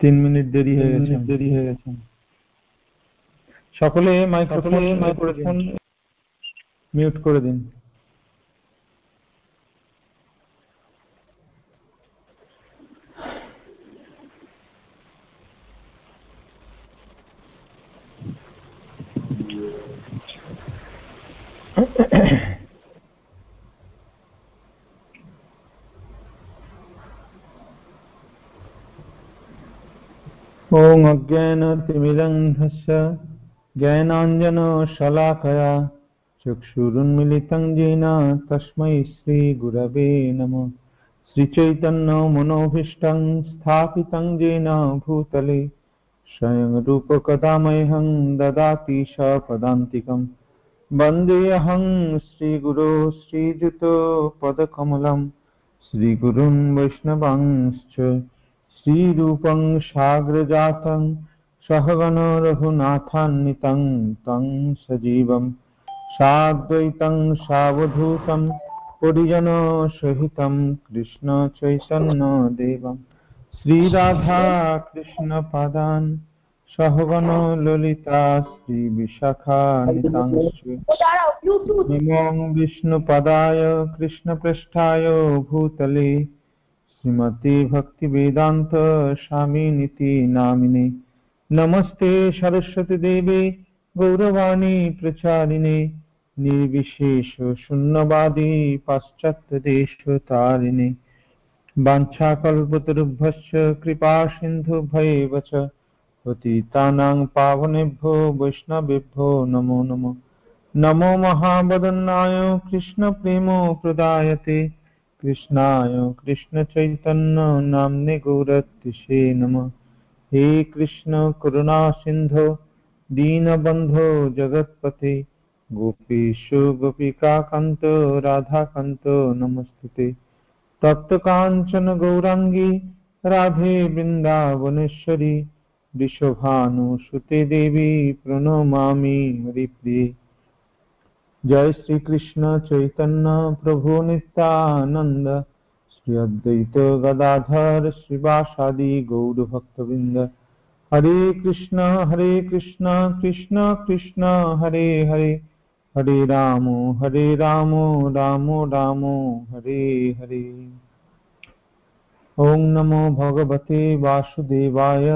তিন মিনিট দেরি হয়ে গেছে দেরি হয়ে গেছে সকলে মাইক্রোফোন মাইক্রোফোন মিউট করে দিন ॐ अज्ञानतिमिरन्धस्य ज्ञानाञ्जनशलाकया चक्षुरुन्मिलितं येन तस्मै श्रीगुरवे नमः। श्रीचैतन्यमनोभीष्टं स्थापितं येन भूतले स्वयं रूपकदामह्यं ददाति स पदान्तिकं। वन्देऽहं श्रीगुरो श्रीयुतो पदकमलं श्रीगुरुन् वैष्णवांश्च श्रीरूपं साग्रजातं सहगण रघुनाथान्वितं तं सजीवं साद्वैतं सावधूतं परिजनसहितं कृष्णचैतन्यदेवं श्रीराधाकृष्णपादान् सहगण ललिता श्रीविशाखानितांश्च विष्णुपदाय कृष्णपृष्ठाय भूतले। श्रीमते भक्तिवेदान्त स्वामिनिति नामिने। नमस्ते सरस्वतीदेवे गौरवाणी प्रचारिणे। निर्विशेष शून्यवादी पाश्चात्यदेशतारिणे। वाञ्छाकल्पतरुभ्यश्च कृपासिन्धुभयेव च पतितानां पावनेभ्यो वैष्णवेभ्यो नमो नमः। नमो महावदन्नाय कृष्णप्रेमो प्रदायते। कृष्णाय कृष्णचैतन्य नाम्ने गौरतिशे नमः। हे कृष्ण, करुणा सिन्धो, दीनबन्धो जगत्पते। गोपीषु गोपिकान्त राधाकान्त, नमस्ते। तप्तकाञ्चन गौराङ्गी, राधे वृन्दावनेश्वरी वृषभानुसुते देवी, प्रणमामि हरिप्रिये। जय श्री कृष्ण चैतन्य प्रभु नित्यानंद श्री अद्वैत गदाधर श्रीवासादि गौर भक्तवृंद हरे कृष्ण हरे कृष्ण कृष्ण कृष्ण, हरे हरे। हरे राम हरे राम राम राम, हरे हरे। ओम नमो भगवते वासुदेवाय।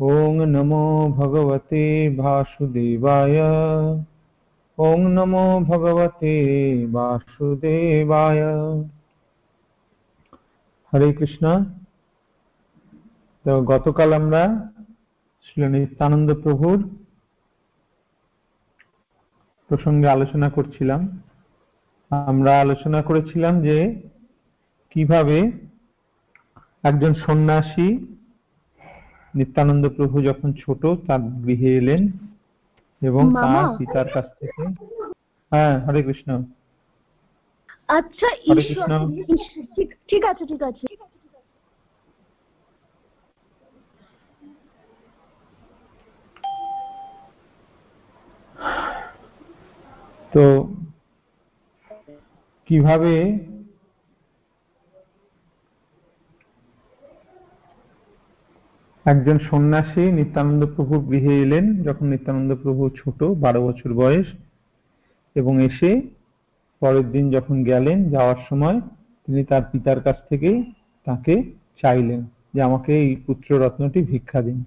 ओम नमो भगवते वासुदेवाय। ওং নমো ভগবতে বাসুদেবায়। হরে কৃষ্ণ। তো গতকাল আমরা শ্রী নিত্যানন্দ প্রভুর প্রসঙ্গে আলোচনা করছিলাম। আমরা আলোচনা করেছিলাম যে কীভাবে একজন সন্ন্যাসী নিত্যানন্দ প্রভু যখন ছোট, তার গৃহে এলেন এবং তার পিতার কাছ থেকে হ্যাঁ হরে কৃষ্ণ আচ্ছা ঠিক আছে ঠিক আছে তো কীভাবে একজন সন্ন্যাসী নিত্যানন্দ প্রভু গৃহে এলেন, যখন নিত্যানন্দ প্রভু ছোট, বারো বছর বয়স, এবং এসে পরের দিন যখন গেলেন যাওয়ার সময়, তিনি তার পিতার কাছ থেকে তাকে চাইলেন যে আমাকে এই পুত্র রত্নটি ভিক্ষা দিন।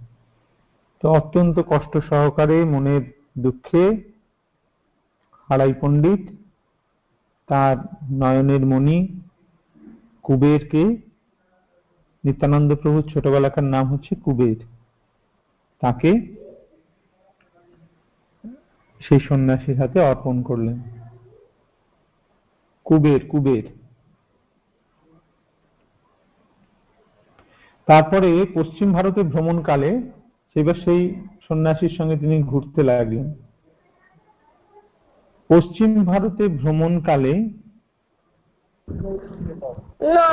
তো অত্যন্ত কষ্ট সহকারে, মনের দুঃখে হারাই পণ্ডিত তার নয়নের মণি কুবেরকে নিত্যানন্দ প্রভুর ছোটবেলাকার নাম হচ্ছে কুবের। তাকে সেই সন্ন্যাসীর হাতে অর্পণ করলেন। কুবের কুবের। তারপরে পশ্চিম ভারতে ভ্রমণকালে সেবার সেই সন্ন্যাসীর সঙ্গে তিনি ঘুরতে লাগলেন। পশ্চিম ভারতে ভ্রমণকালে না,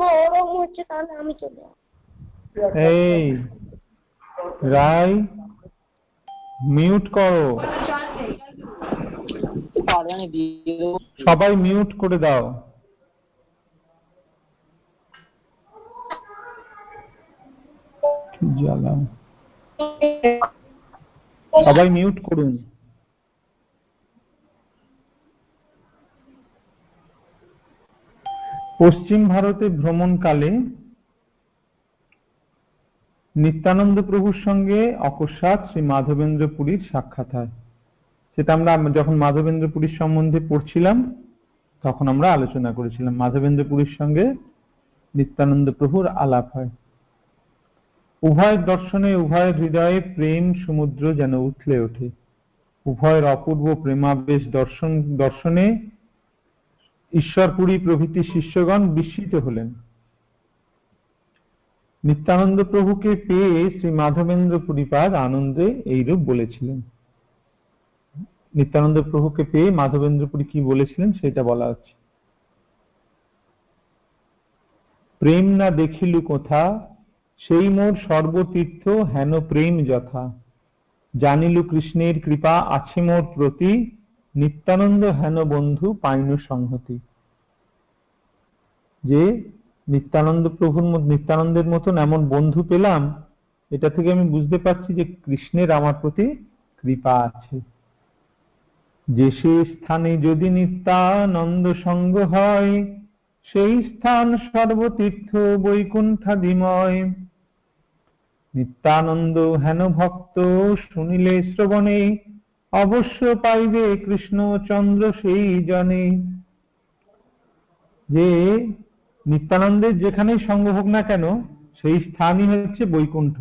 গরম হচ্ছে, তাহলে আমি চলে এই রায় মিউট করো। সবাই মিউট করে দাও। সবাই মিউট করুন। পশ্চিম ভারতে ভ্রমণকালে নিত্যানন্দ প্রভুর সঙ্গে অকস্মাৎ শ্রী মাধবেন্দ্র পুরীর সাক্ষাৎ হয়। সেটা আমরা যখন মাধবেন্দ্র পুরীর সম্বন্ধে পড়ছিলাম, তখন আমরা আলোচনা করেছিলাম। মাধবেন্দ্র পুরীর সঙ্গে নিত্যানন্দ প্রভুর আলাপ হয়। উভয়ের দর্শনে উভয়ের হৃদয়ে প্রেম সমুদ্র যেন উথলে ওঠে। উভয়ের অপূর্ব প্রেমাবেশ দর্শন, দর্শনে ঈশ্বরপুরী প্রভৃতি শিষ্যগণ বিস্মিত হলেন। নিত্যানন্দ প্রভুকে পেয়ে শ্রী মাধবেন্দ্র পুরীপাদ আনন্দে এইরূপ বলেছিলেন। নিত্যানন্দ প্রভুকে পেয়ে মাধবেন্দ্র পুরী কি বলেছিলেন সেটা বলা হচ্ছে। প্রেম না দেখিলু কোথা, সেই মোর সর্বতীর্থ হেন প্রেম যথা। জানিলু কৃষ্ণের কৃপা আছে মোর প্রতি নিত্যানন্দ হেন বন্ধু পাইনু সংহতি। যে নিত্যানন্দ প্রভুর নিত্যানন্দের মতন এমন বন্ধু পেলাম, এটা থেকে আমি বুঝতে পারছি যে কৃষ্ণের আমার প্রতি কৃপা আছে। যে সে স্থানে যদি নিত্যানন্দ সঙ্গ হয়, সেই স্থান সর্বতীর্থ বৈকুণ্ঠাদিময়। নিত্যানন্দ হেন ভক্ত শুনিলে শ্রবণে অবশ্য পাইবে কৃষ্ণচন্দ্র সেই জনে। যে নিত্যানন্দের যেখানেই সঙ্গ হোক না কেন, সেই স্থানই হচ্ছে বৈকুণ্ঠ।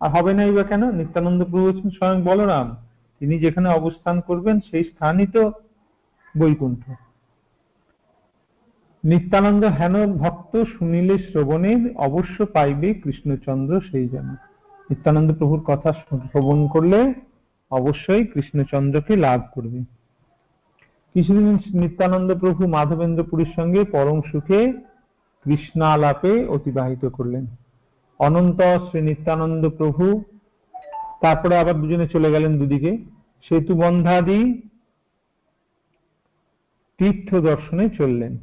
আর হবে নাই বা কেন? নিত্যানন্দ প্রভু হচ্ছেন স্বয়ং বলরাম, তিনি যেখানে অবস্থান করবেন, সেই স্থানই তো বৈকুণ্ঠ। নিত্যানন্দ হেন ভক্ত শুনিলে শ্রবণে অবশ্য পাইবে কৃষ্ণচন্দ্র সেই জন্য নিত্যানন্দ প্রভুর কথা শ্রবণ করলে অবশ্যই কৃষ্ণচন্দ্রকে লাভ করবে। কিছুদিন নিত্যানন্দ প্রভু মাধবেন্দ্র পুরীর সঙ্গে পরম সুখে কৃষ্ণালাপে অতিবাহিত করলেন। অনন্ত শ্রী নিত্যানন্দ প্রভু, তারপরে আবার দুজনে চলে গেলেন দুদিকে সেতু বন্ধাদি তীর্থ দর্শনে চললেন।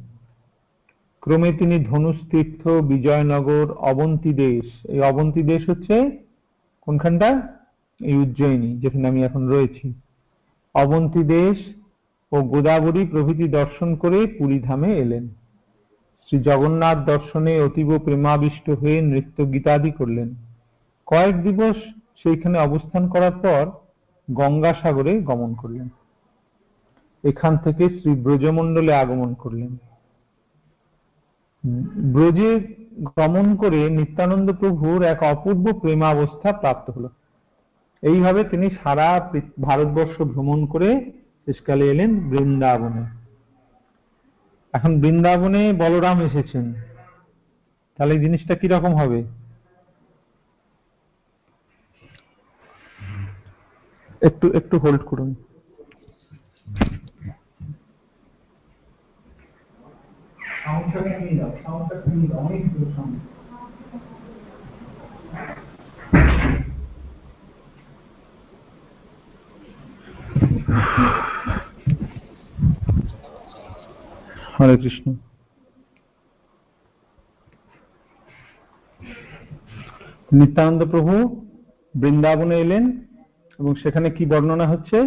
ক্রমে তিনি ধনুষ তীর্থ বিজয়নগর, অবন্তী দেশ, এই অবন্তী দেশ হচ্ছে কোনখানটা? এই উজ্জয়িনী যেখানে আমি এখন রয়েছি। অবন্তী দেশ ও গোদাবরী প্রভৃতি দর্শন করে পুরী ধামে এলেন। শ্রী জগন্নাথ দর্শনে অতীব প্রেমাবিষ্ট হয়ে নৃত্য গীতাদি করলেন। কয়েক দিবস সেইখানে অবস্থান করার পর গঙ্গাসাগরে গমন করলেন। এখান থেকে শ্রী ব্রজমণ্ডলে আগমন করলেন। ব্রজে গমন করে নিত্যানন্দ প্রভুর এক অপূর্ব প্রেমাবস্থা প্রাপ্ত হলো। এইভাবে তিনি সারা ভারতবর্ষ ভ্রমণ করে শেষকালে এলেন বৃন্দাবনে। এখন বৃন্দাবনে বলরাম এসেছেন। তাহলে জিনিসটা কীরকম হবে? একটু একটু হোল্ড করুন। হরে কৃষ্ণ। নিত্যানন্দ প্রভু বৃন্দাবনে এলেন এবং সেখানে কি বর্ণনা হচ্ছে?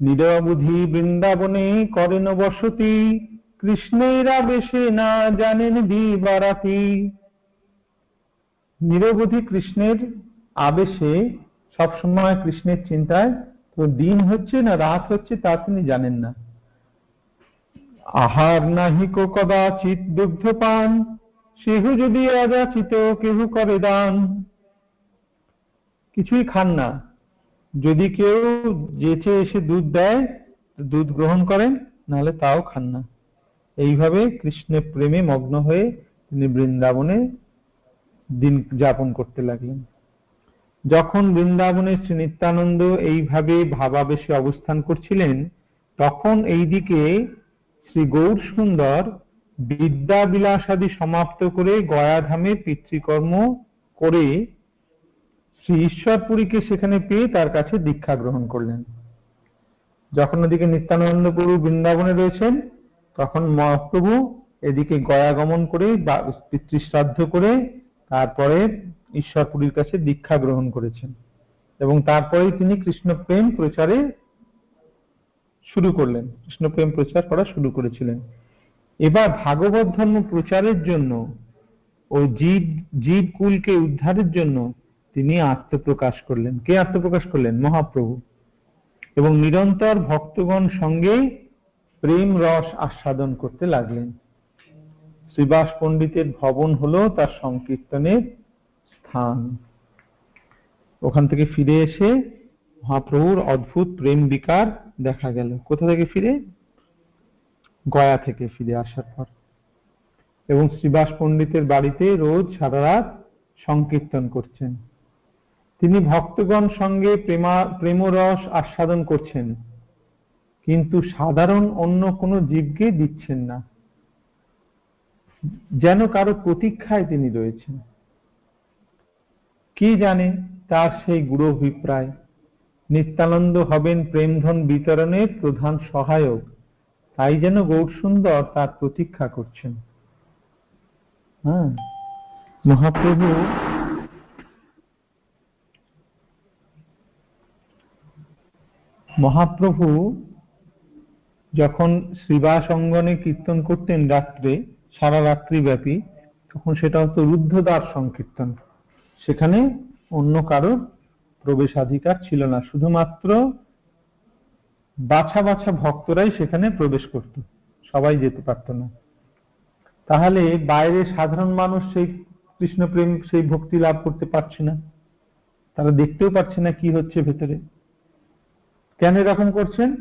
নিরবধি বৃন্দাবনে করেন বসতি, কৃষ্ণের আবেশে না জানেন দিবারাতি। নিরবধি কৃষ্ণের আবেশে সবসময় কৃষ্ণের চিন্তায় তো দিন হচ্ছে না, রাত হচ্ছে তা তিনি জানেন না। আহার নাহিক কদাচিৎ দুগ্ধ পান, সেহু যদি অযাচিত কেহ করে দান। কিছুই খান না। যদি কেউ যেচে এসে দুধ দেয়, দুধ গ্রহণ করেন, নাহলে তাও খান না। এইভাবে কৃষ্ণের প্রেমে মগ্ন হয়ে তিনি বৃন্দাবনে দিন যাপন করতে লাগলেন। যখন বৃন্দাবনে শ্রী নিত্যানন্দ এইভাবে ভাবাবেশে অবস্থান করছিলেন, তখন এইদিকে শ্রী গৌর সুন্দর বিদ্যা বিলাসাদি সমাপ্ত করে গয়াধামে পিতৃকর্ম করে শ্রী ঈশ্বরপুরীকে সেখানে পেয়ে তার কাছে দীক্ষা গ্রহণ করলেন। যখন ওদিকে নিত্যানন্দ প্রভু বৃন্দাবনে রয়েছেন, তখন মহাপ্রভু এদিকে গয়া গমন করে পিতৃশ্রাদ্ধ করে, তারপরে ঈশ্বরপুরীর কাছে দীক্ষা গ্রহণ করেছেন। এবং তারপরেই তিনি কৃষ্ণ প্রেম প্রচারে শুরু করলেন। কৃষ্ণ প্রেম প্রচার করা শুরু করেছিলেন। এবার ভাগবত ধর্ম প্রচারের জন্য ও জীব জীব কুলকে উদ্ধারের জন্য তিনি আত্মপ্রকাশ করলেন। কে আত্মপ্রকাশ করলেন? মহাপ্রভু। এবং নিরন্তর ভক্তগণ সঙ্গে প্রেম রস আস্বাদন করতে লাগলেন। শ্রীবাস পণ্ডিতের ভবন হলো তার সংকীর্তনের স্থান ওখান থেকে ফিরে এসে মহাপ্রভুর অদ্ভুত প্রেম বিকার দেখা গেল। কোথা থেকে ফিরে? গয়া থেকে ফিরে আসার পর। এবং শ্রীবাস পণ্ডিতের বাড়িতে রোজ সারা রাত সংকীর্তন করছেন। তিনি ভক্তগণ সঙ্গে প্রেমা, প্রেমরস আস্বাদন করছেন। কিন্তু সাধারণ অন্য কোনো জীবকে দিচ্ছেন না। যেন কারও প্রতীক্ষায় তিনি রয়েছেন। কি জানে তার সেই গুড় অভিপ্রায়? নিত্যানন্দ হবেন প্রেমধন বিতরণের প্রধান সহায়ক। তাই যেন গৌরসুন্দর তার প্রতীক্ষা করছেন। হ্যাঁ মহাপ্রভু মহাপ্রভু যখন শ্রীবাস অঙ্গনে কীর্তন করতেন রাত্রে, সারা রাত্রি ব্যাপী তখন সেটা হতো রুদ্ধদ্বার সংকীর্তন। সেখানে অন্য কারোর প্রবেশাধিকার ছিল না। শুধুমাত্র বাছা বাছা ভক্তরাই সেখানে প্রবেশ করত। সবাই যেতে পারত না। তাহলে বাইরে সাধারণ মানুষ সেই কৃষ্ণপ্রেম, সেই ভক্তি লাভ করতে পারছে না। তারা দেখতেও পাচ্ছে না কি হচ্ছে ভেতরে। কেন এরকম করছেন?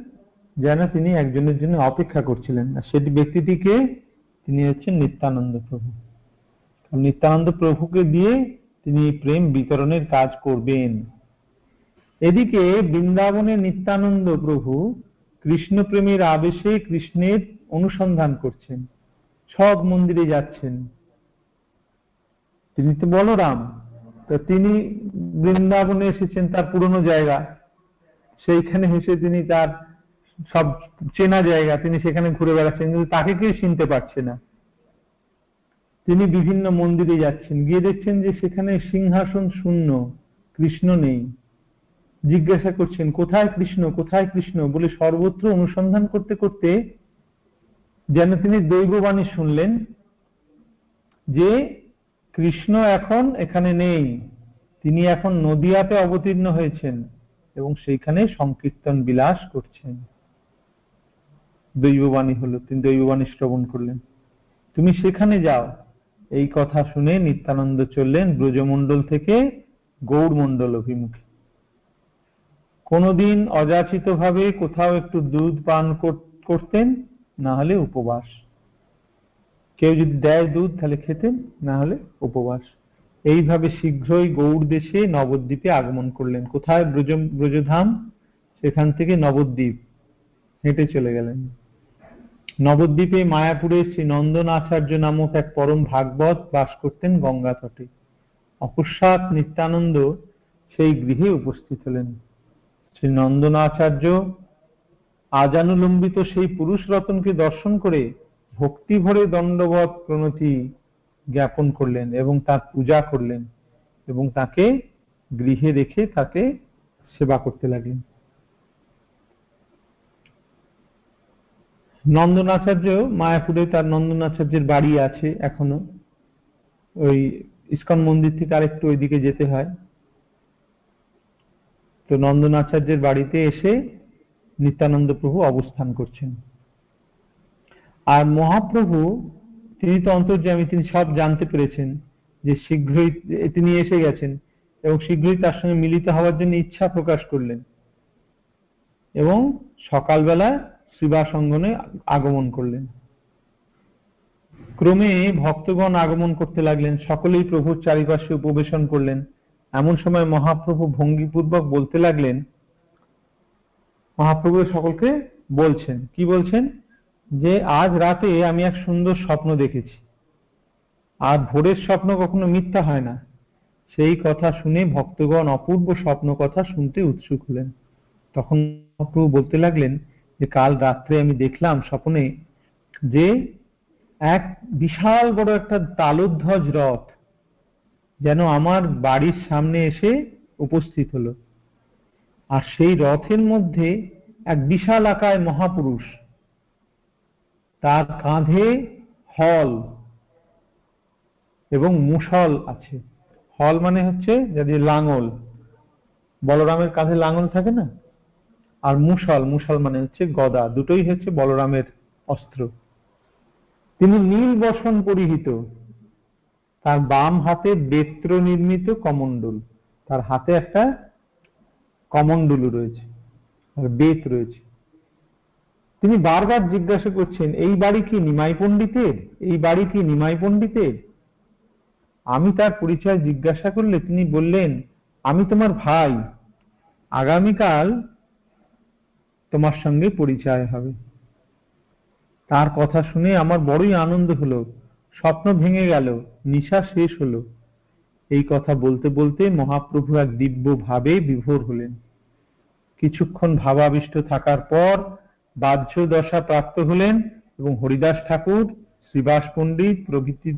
যেন তিনি একজনের জন্য অপেক্ষা করছিলেন। না সেটি ব্যক্তিটিকে তিনি হচ্ছেন নিত্যানন্দ প্রভু। নিত্যানন্দ প্রভুকে দিয়ে তিনি প্রেম বিতরণের কাজ করবেন। এদিকে বৃন্দাবনে নিত্যানন্দ প্রভু কৃষ্ণ প্রেমের আবেশে কৃষ্ণের অনুসন্ধান করছেন। সব মন্দিরে যাচ্ছেন। তিনি তো বলরাম, তো তিনি বৃন্দাবনে এসেছেন তার পুরনো জায়গা। সেইখানে এসে তিনি তার সব চেনা জায়গা, তিনি সেখানে ঘুরে বেড়াচ্ছেন, কিন্তু তাকে কেউ চিনতে পারছে না। তিনি বিভিন্ন মন্দিরে যাচ্ছেন। গিয়ে দেখছেন যে সেখানে সিংহাসন শূন্য, কৃষ্ণ নেই। জিজ্ঞাসা করছেন, কোথায় কৃষ্ণ? কোথায় কৃষ্ণ? বলে সর্বত্র অনুসন্ধান করতে করতে যেন তিনি দৈববাণী শুনলেন যে কৃষ্ণ এখন এখানে নেই। তিনি এখন নদিয়াতে অবতীর্ণ হয়েছেন এবং সেইখানে সংকীর্তন বিলাস করছেন। দৈববাণী হলো, তিনি দৈববাণী শ্রবণ করলেন। তুমি সেখানে যাও এই কথা শুনে নিত্যানন্দ চললেন ব্রজমণ্ডল থেকে গৌরমণ্ডল অভিমুখী। কোনদিন অযাচিত ভাবে কোথাও একটু দুধ পান করতেন, না হলে উপবাস। কেউ যদি দেয় দুধ, তাহলে খেতেন, না হলে উপবাস। এইভাবে শীঘ্রই গৌড় দেশে নবদ্বীপে আগমন করলেন। কোথায় ব্রজ ব্রজধাম? সেখান থেকে নবদ্বীপ। হেঁটে চলে গেলেন। নবদ্বীপে মায়াপুরে শ্রী নন্দন আচার্য নামক এক পরম ভাগবত বাস করতেন গঙ্গা তটে। অকস্মাৎ নিত্যানন্দ সেই গৃহে উপস্থিত হলেন। শ্রী নন্দনাচার্য আজানুলম্বিত সেই পুরুষ রতনকে দর্শন করে ভক্তি ভরে দণ্ডবত প্রণতি জ্ঞাপন করলেন এবং তার পূজা করলেন এবং তাকে গৃহে রেখে তাকে সেবা করতে লাগলেন। নন্দনাচার্য মায়াপুরে তার নন্দনাচার্যের বাড়ি আছে এখনও। ওই ইস্কন মন্দির থেকে আরেকটু ওইদিকে যেতে হয়। তো নন্দনাচার্যের বাড়িতে এসে নিত্যানন্দ প্রভু অবস্থান করছেন। আর মহাপ্রভু, তিনি তো অন্তর্যামী, তিনি সব জানতে পেরেছেন যে শীঘ্রই তিনি এসে গেছেন এবং শীঘ্রই তার সঙ্গে মিলিত হওয়ার জন্য ইচ্ছা প্রকাশ করলেন। এবং সকালবেলা শিবাসঙ্গনে আগমন করলেন। ক্রমে ভক্তগণ আগমন করতে লাগলেন, সকলেই প্রভুর চারিপাশে উপবেশন করলেন। এমন সময় মহাপ্রভু ভঙ্গিপূর্বক বলতে লাগলেন, মহাপ্রভু সকলকে বলছেন, কি বলছেন? যে আজ রাতে আমি এক সুন্দর স্বপ্ন দেখেছি। আর ভোরের স্বপ্ন কখনো মিথ্যা হয় না। সেই কথা শুনে ভক্তগণ অপূর্ব স্বপ্ন কথা শুনতে উৎসুক হলেন। তখন মহাপ্রভু বলতে লাগলেন যে কাল রাত্রে আমি দেখলাম স্বপ্নে যে এক বিশাল বড় একটা তালুধ্বজ রথ যেন আমার বাড়ির সামনে এসে উপস্থিত হলো। আর সেই রথের মধ্যে এক বিশাল আকায় মহাপুরুষ, তার কাঁধে হল এবং মুসল আছে। হল মানে হচ্ছে যদি লাঙল, বলরামের কাঁধে লাঙল থাকে না? আর মুসল মুসল মানে হচ্ছে গদা, দুটোই হচ্ছে বলরামের অস্ত্র। তিনি নীল বসন পরিহিত, তার বাম হাতে বেত্র নির্মিত কমণ্ডল, তার হাতে একটা কমণ্ডলু রয়েছে, আর বেত রয়েছে। তিনি বারবার জিজ্ঞাসা করছেন, এই বাড়ি কি নিমাই পণ্ডিতের? এই বাড়ি কি নিমাই পণ্ডিতের? আমি তার পরিচয় জিজ্ঞাসা করলে তিনি বললেন, আমি তোমার ভাই। আগামীকাল তোমার সঙ্গে পরিচয় হবে। তার কথা শুনে আমার বড়ই আনন্দ হলো, স্বপ্ন ভেঙে গেল, নিশা শেষ হলো। এই কথা বলতে বলতে মহাপ্রভু এক দিব্য ভাবে বিভোর হলেন। কিছুক্ষণ ভাবাবিষ্ট থাকার পর বাহ্য দশা প্রাপ্ত হলেন এবং হরিদাস ঠাকুর, শ্রীবাস পণ্ডিত প্রভৃতি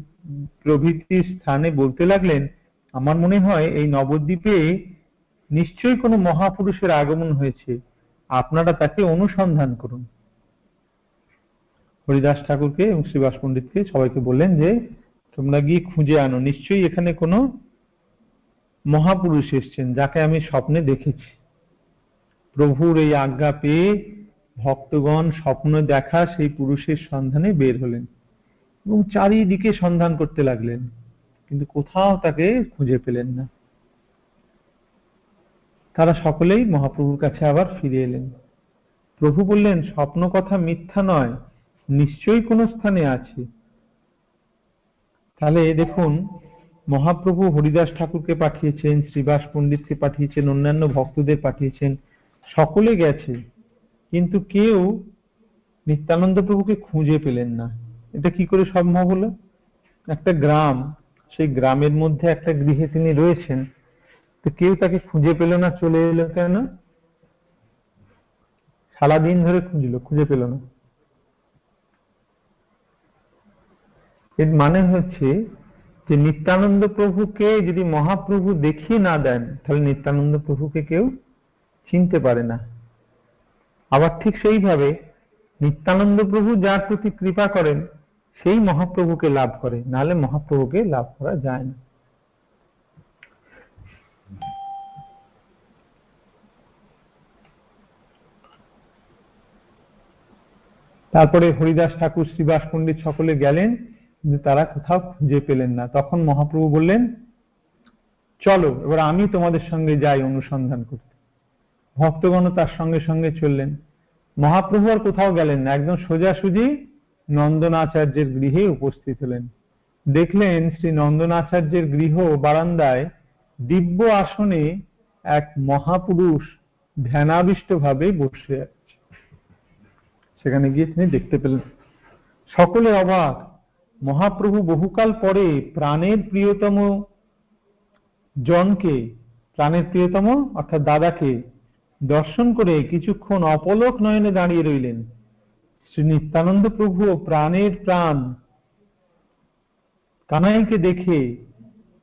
প্রভৃতি স্থানে বলতে লাগলেন, আমার মনে হয় এই নবদ্বীপে নিশ্চয়ই কোনো মহাপুরুষের আগমন হয়েছে। আপনারা তাকে অনুসন্ধান করুন। হরিদাস ঠাকুরকে এবং শ্রীবাস পণ্ডিতকে সবাইকে বললেন যে, তোমরা গিয়ে খুঁজে আনো। নিশ্চয়ই এখানে কোনো মহাপুরুষ এসছেন যাকে আমি স্বপ্নে দেখেছি। প্রভুর এই আজ্ঞা পেয়ে ভক্তগণ স্বপ্ন দেখা সেই পুরুষের সন্ধানে বের হলেন এবং চারিদিকে সন্ধান করতে লাগলেন। কিন্তু কোথাও তাকে খুঁজে পেলেন না। তারা সকলেই মহাপ্রভুর কাছে আবার ফিরে এলেন। প্রভু বললেন, স্বপ্ন কথা মিথ্যা নয়, নিশ্চয়ই কোনো স্থানে আছে। তাহলে দেখুন, মহাপ্রভু হরিদাস ঠাকুরকে পাঠিয়েছেন, শ্রীবাস পণ্ডিতকে পাঠিয়েছেন, অন্যান্য ভক্তদের পাঠিয়েছেন, সকলে গেছে। কিন্তু কেউ নিত্যানন্দ প্রভুকে খুঁজে পেলেন না। এটা কি করে সম্ভব হলো? একটা গ্রাম, সেই গ্রামের মধ্যে একটা গৃহে তিনি রয়েছেন। তো কেউ তাকে খুঁজে পেল না, চলে এলো কেন? সারাদিন ধরে খুঁজলো, খুঁজে পেল না। এর মানে হচ্ছে যে নিত্যানন্দ প্রভুকে যদি মহাপ্রভু দেখিয়ে না দেন, তাহলে নিত্যানন্দ প্রভুকে কেউ চিনতে পারে না। আবার ঠিক সেইভাবে নিত্যানন্দ প্রভু যার প্রতি কৃপা করেন, সেই মহাপ্রভুকে লাভ করে, নাহলে মহাপ্রভুকে লাভ করা যায় না। তারপরে হরিদাস ঠাকুর, শ্রীবাস পণ্ডিত সকলে গেলেন, কিন্তু তারা কোথাও খুঁজে পেলেন না। তখন মহাপ্রভু বললেন, চলো, এবার আমি তোমাদের সঙ্গে যাই অনুসন্ধান করতে। ভক্তগণ তার সঙ্গে সঙ্গে চললেন। মহাপ্রভু আর কোথাও গেলেন না, একদম সোজাসুজি নন্দনাচার্যের গৃহে উপস্থিত হলেন। দেখলেন শ্রী নন্দনাচার্যের গৃহ বারান্দায় দিব্য আসনে এক মহাপুরুষ ধ্যানাবিষ্ট ভাবে বসে সেখানে গিয়ে তিনি দেখতে পেলেন। সকলে অবাক। মহাপ্রভু বহুকাল পরে প্রাণের প্রিয়তম জনকে, প্রাণের প্রিয়তম অর্থাৎ দাদাকে দর্শন করে কিছুক্ষণ অপলক নয়নে দাঁড়িয়ে রইলেন। শ্রী নিত্যানন্দ প্রভু প্রাণের প্রাণ কানাইকে দেখে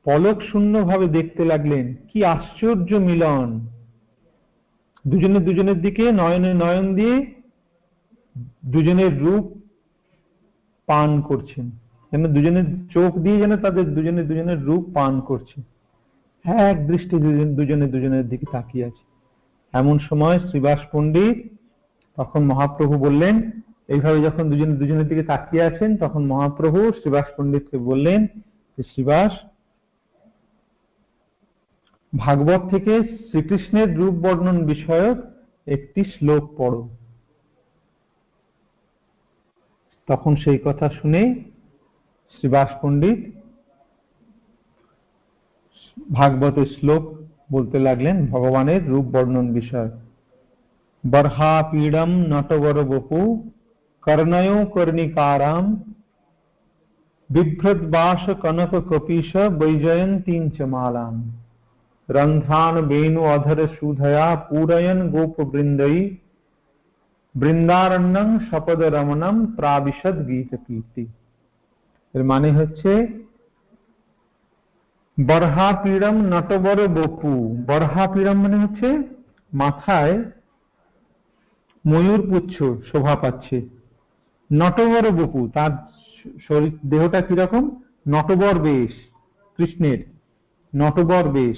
পলক শূন্য ভাবে দেখতে লাগলেন। কি আশ্চর্য মিলন। দুজনে দুজনের দিকে নয়নে নয়ন দিয়ে দুজনের রূপ পান করছেন। যেন দুজনের চোখ দিয়ে যেন তাদের দুজনে দুজনের রূপ পান করছে। এক দৃষ্টি দুজনে দুজনের দিকে তাকিয়ে আছে। এমন সময় শ্রীবাস পণ্ডিত তখন মহাপ্রভু বললেন, এইভাবে যখন দুজনে দুজনের দিকে তাকিয়ে আছেন, তখন মহাপ্রভু শ্রীবাস পণ্ডিতকে বললেন যে, শ্রীবাস, ভাগবত থেকে শ্রীকৃষ্ণের রূপ বর্ণন বিষয়ক একটি শ্লোক পড়ো। তখন সেই কথা শুনে শ্রীবাস পণ্ডিত ভাগবতের শ্লোক বলতে লাগলেন, ভগবানের রূপ বর্ণন বিষয়। বর্হা পীড়ম নটবর বপু কর্ণয় কর্ণিকারাম বিভ্রদ্বাস কনক কপিশ বৈজয়ন্তীন চ মালাম। রন্ধ্রান বেণু অধর সুধয়া, পূরয়ন গোপ বৃন্দই বৃন্দারণ্যং শপদ রমণম প্রাবিশদ গীত কীর্তি। এর মানে হচ্ছে, বরহাপীড়ম নটবর বপু। বরহাপীড়ম মানে হচ্ছে, মাথায় ময়ূর পুচ্ছ, শোভা পাচ্ছে। নটবর বপু, তার শরীর, দেহটা কীরকম? নটবর বেশ, কৃষ্ণের নটবর বেশ।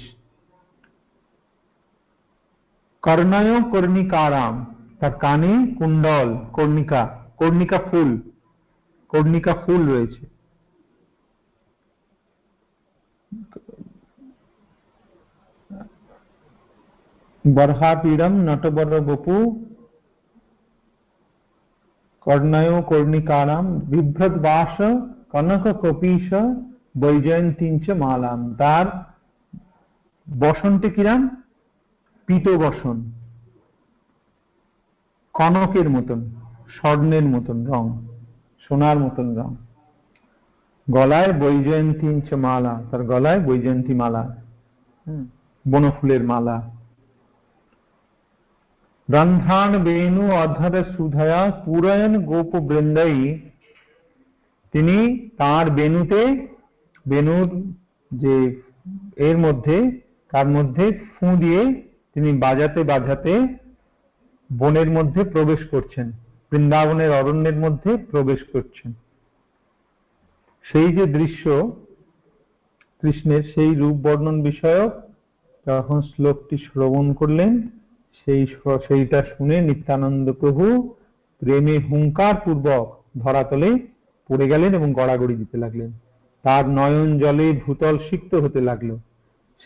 কর্ণয় কর্ণিকারাম তার কানে কুণ্ডল, কর্ণিকা কর্ণিকা ফুল কর্ণিকা ফুল রয়েছে। বর্হাপীড়ম নটবর বপু কর্ণয় কর্ণিকারাম বিভ্রত বাস কনক কপিস বৈজয়ন্তীঞ্চ মালাম। তার বসনটি কিরাম পিত বসন কনকের মতন, স্বর্ণের মতন রং, সোনার মতন রং। গলায় বৈজয়ন্তীঞ্চ মালা, তার গলায় বৈজয়ন্তী মালা বনফুলের মালা। রন্ধ্রান বেণু অধর সুধয়া পুরায়ণ গোপ বৃন্দাই তিনি তার বেণুতে, বেণুর যে এর মধ্যে, তার মধ্যে ফু দিয়ে তিনি বাজাতে বাজাতে বনের মধ্যে প্রবেশ করছেন, বৃন্দাবনের অরণ্যের মধ্যে প্রবেশ করছেন। সেই যে দৃশ্য, কৃষ্ণের সেই রূপ বর্ণন বিষয়ক যখন শ্লোকটি শ্রবণ করলেন, সেই সেইটা শুনে নিত্যানন্দ প্রভু প্রেমে হুঙ্কার পূর্বক ধরাতলে পড়ে গেলেন এবং গড়াগড়ি দিতে লাগলেন। তার নয়ন জলে ভূতল সিক্ত হতে লাগল।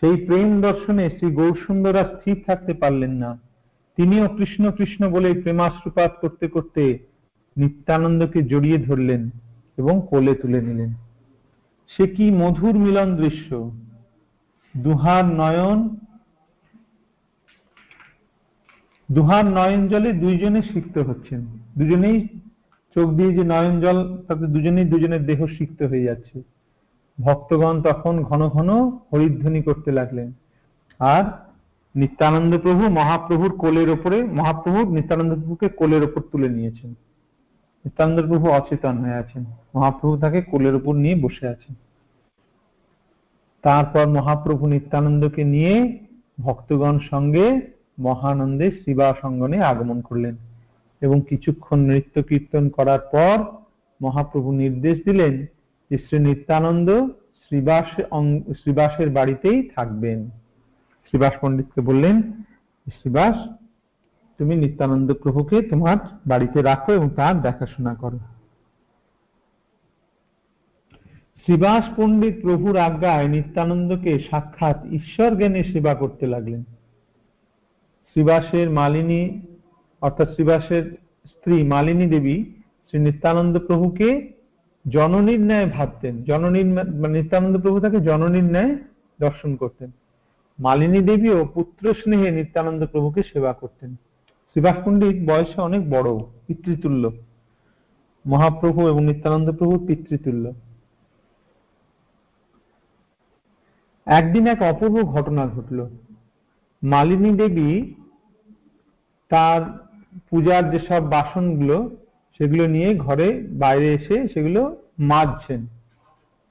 সেই প্রেম দর্শনে শ্রী গৌরসুন্দরা স্থির থাকতে পারলেন না। তিনিও কৃষ্ণ কৃষ্ণ বলে প্রেমাশ্রুপাত করতে করতে নিত্যানন্দকে জড়িয়ে ধরলেন এবং কোলে তুলে নিলেন। সে কি মধুর মিলন দৃশ্য। দুহার নয়ন দুহার নয়ন জলে দুইজনে সিক্ত হচ্ছেন। দুজনেই চোখ দিয়ে যে নয়ন জল, তাতে দুজনেই দুজনের দেহ সিক্ত হয়ে যাচ্ছে। ভক্তগণ তখন ঘন ঘন হরিধ্বনি করতে লাগলেন। আর নিত্যানন্দ প্রভু মহাপ্রভুর কোলের ওপরে, মহাপ্রভু নিত্যানন্দ প্রভুকে কোলের ওপর তুলে নিয়েছেন। নিত্যানন্দ প্রভু অচেতন হয়ে আছেন। মহাপ্রভু তাকে কোলের উপর নিয়ে বসে আছেন। তারপর মহাপ্রভু নিত্যানন্দকে নিয়ে ভক্তগণ সঙ্গে মহানন্দে শিবাসঙ্গনে আগমন করলেন এবং কিছুক্ষণ নৃত্য কীর্তন করার পর মহাপ্রভু নির্দেশ দিলেন যে শ্রী নিত্যানন্দ শ্রীবাস শ্রীবাসের বাড়িতেই থাকবেন। শ্রীবাস পণ্ডিতকে বললেন, শ্রীবাস, তুমি নিত্যানন্দ প্রভুকে তোমার বাড়িতে রাখো এবং তার দেখাশোনা করো। শ্রীবাস পণ্ডিত প্রভুর আজ্ঞায় নিত্যানন্দকে সাক্ষাৎ ঈশ্বর জ্ঞানে সেবা করতে লাগলেন। শ্রীবাসের মালিনী, অর্থাৎ শ্রীবাসের স্ত্রী মালিনী দেবী শ্রী নিত্যানন্দ প্রভুকে জননীর ভাবতেন। জননীর নিত্যানন্দ প্রভু তাকে জননীর ন্যায় দর্শন করতেন। মালিনী দেবীও পুত্র স্নেহে নিত্যানন্দ প্রভুকে সেবা করতেন। শ্রীবাস পণ্ডিত বয়সে অনেক বড়, পিতৃতুল্য। মহাপ্রভু এবং নিত্যানন্দ প্রভু পিতৃতুল্য। একদিন এক অপূর্ব ঘটনা ঘটল। মালিনী দেবী তার পূজার যেসব বাসনগুলো, সেগুলো নিয়ে ঘরে বাইরে এসে সেগুলো মাজছেন।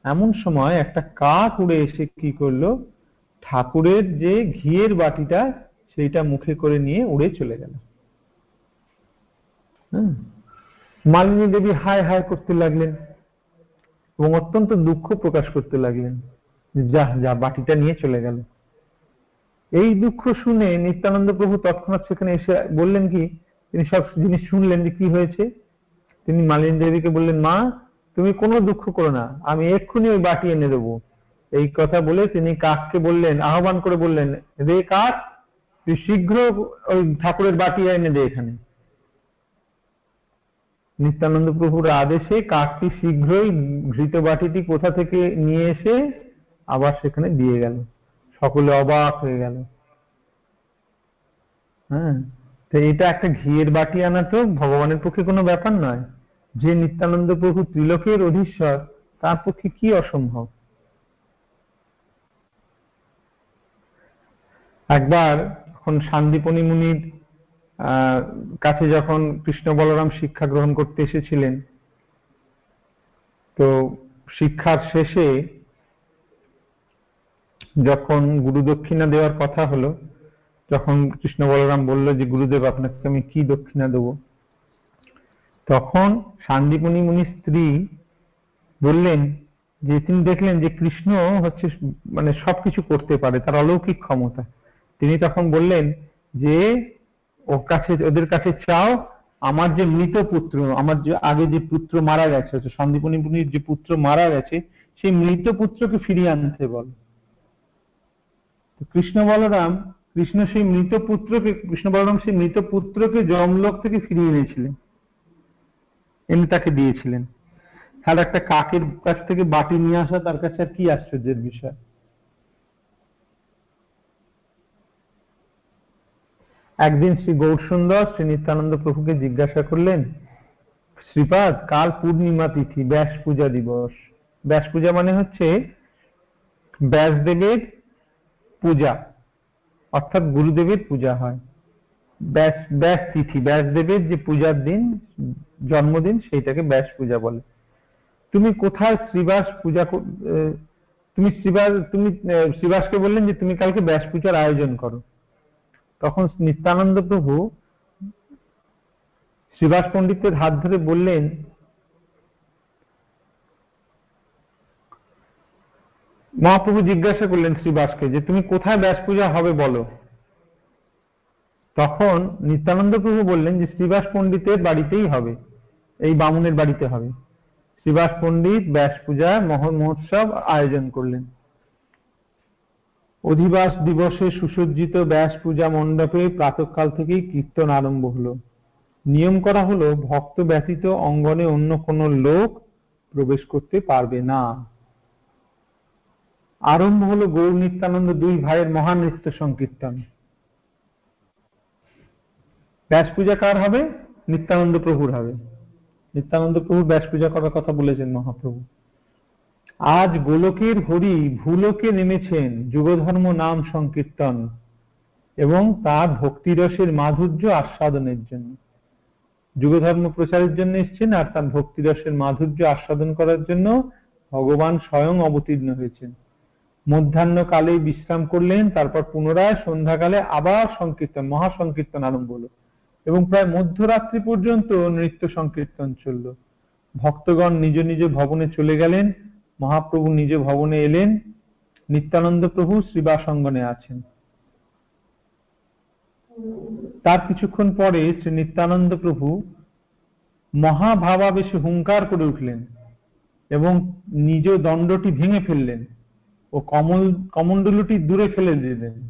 এমন সময় একটা কাক উড়ে এসে কি করল ঠাকুরের যে ঘিয়ের বাটিটা সেইটা মুখে করে নিয়ে উড়ে চলে গেল। মালিনী দেবী হায় হায় করতে লাগলেন এবং অত্যন্ত দুঃখ প্রকাশ করতে লাগলেন। যা যা বাটিটা নিয়ে চলে গেল। এই দুঃখ শুনে নিত্যানন্দ প্রভু তৎক্ষণাৎ সেখানে এসে বললেন কি, তিনি সব জিনিস শুনলেন যে কি হয়েছে। তিনি মালিনী দেবীকে বললেন, মা, তুমি কোনো দুঃখ করো না, আমি এক্ষুনি ওই বাটি এনে দেবো। এই কথা বলে তিনি কাককে বললেন, আহ্বান করে বললেন, রে কাক, তুই শীঘ্র ওই ঠাকুরের বাটি এনে দে এখানে। নিত্যানন্দ প্রভুর আদেশে কাকটি শীঘ্রই ঘৃত বাটিটি কোথা থেকে নিয়ে এসে আবার সেখানে দিয়ে গেল। সকলে অবাক হয়ে গেল। হ্যাঁ তো এটা একটা ঘিয়ের বাটি আনা তো ভগবানের পক্ষে কোনো ব্যাপার নয়। যে নিত্যানন্দ প্রভু ত্রিলোকের অধীশ্বর, তার পক্ষে কি অসম্ভব? একবার যখন শান্তিপনি মুনির কাছে যখন কৃষ্ণ বলরাম শিক্ষা গ্রহণ করতে এসেছিলেন, তো শিক্ষার শেষে যখন গুরু দক্ষিণা দেওয়ার কথা হলো, যখন কৃষ্ণ বলরাম বলল যে, গুরুদেব, আপনাকে আমি কি দক্ষিণা দেবো? তখন সান্দীপনী মুনির স্ত্রী বললেন যে, তিনি দেখলেন যে, কৃষ্ণ হচ্ছে মানে সবকিছু করতে পারে, তার অলৌকিক ক্ষমতা। তিনি তখন বললেন যে, ওর কাছে, ওদের কাছে চাও, আমার যে মৃত পুত্র, আমার যে আগে যে পুত্র মারা গেছে, হচ্ছে সন্দীপনী মুনির যে পুত্র মারা গেছে, সেই মৃত পুত্রকে ফিরিয়ে আনতে বল। কৃষ্ণ বলরাম, কৃষ্ণ সেই মৃত পুত্রকে, কৃষ্ণ বলরাম সেই মৃত পুত্রকে জমলোক থেকে ফিরিয়ে এনেছিলেন। এনে তাকে দিয়েছিলেন। তাহলে একটা কাকের কাছ থেকে বাটি নিয়ে আসা, তার কাছে আর কি আশ্চর্যের বিষয়? একদিন শ্রী গৌরসুন্দর শ্রী নিত্যানন্দ প্রভুকে জিজ্ঞাসা করলেন, শ্রীপাদ, কাল পূর্ণিমা তিথি, ব্যাস পূজা দিবস। ব্যাস পূজা মানে হচ্ছে ব্যাসদেবের পূজা, অর্থাৎ গুরুদেবের পূজা হয়। ব্যাস ব্যাস তিথি, ব্যাসদেবের যে পূজার দিন, জন্মদিন, সেইটাকে ব্যাস পূজা বলে। তুমি কোথায় শ্রীবাস পূজা তুমি শ্রীবাস, তুমি শ্রীবাসকে বললেন যে তুমি কালকে ব্যাস পূজার আয়োজন করো। তখন নিত্যানন্দ প্রভু শ্রীবাস পণ্ডিতের হাত ধরে বললেন, মহাপ্রভু জিজ্ঞাসা করলেন শ্রীবাসকে যে তুমি কোথায় ব্যাস পূজা হবে বলো। তখন নিত্যানন্দ প্রভু বললেন যে শ্রীবাস পণ্ডিতের বাড়িতেই হবে, এই বামুনের বাড়িতে হবে। শ্রীবাস পণ্ডিত ব্যাস পূজা মহোৎসব আয়োজন করলেন। অধিবাস দিবসে সুসজ্জিত ব্যাস পূজা মণ্ডপে প্রাতকাল থেকেই কীর্তন আরম্ভ হলো। নিয়ম করা হলো, ভক্ত ব্যতীত অঙ্গনে অন্য কোনো লোক প্রবেশ করতে পারবে না। আরম্ভ হলো গৌর নিত্যানন্দ দুই ভাইয়ের মহান নৃত্য সংকীর্তন। ব্যাস পূজা কার হবে? নিত্যানন্দ প্রভুর হবে। নিত্যানন্দ প্রভু ব্যাস পূজা করার কথা বলেছেন মহাপ্রভু। আজ গোলকের হরি ভুলোকে নেমেছেন, যুগধর্ম নাম সংকীর্তন, এবং তার ভক্তিরসের মাধুর্য আস্বাদনের জন্য। যুগধর্ম প্রচারের জন্য এসছেন আর তার ভক্তিরসের মাধুর্য আস্বাদন করার জন্য ভগবান স্বয়ং অবতীর্ণ হয়েছেন। মধ্যাহ্ন কালে বিশ্রাম করলেন, তারপর পুনরায় সন্ধ্যাকালে আবার সংকীর্তন, মহাসংকীর্তন আরম্ভ হলো, এবং প্রায় মধ্যরাত্রি পর্যন্ত নৃত্য সংকীর্তন চলল। ভক্তগণ নিজ নিজ ভবনে চলে গেলেন মহাপ্রভু নিজ ভবনে এলেন, নিত্যানন্দ প্রভু শ্রীবাসঙ্গনে আছেন। তার কিছুক্ষণ পরে শ্রী নিত্যানন্দ প্রভু মহাভাবাবেশে হুঙ্কার করে উঠলেন এবং নিজ দণ্ডটি ভেঙে ফেললেন ও কমল, কমণ্ডলুটি দূরে ফেলে দিলেন।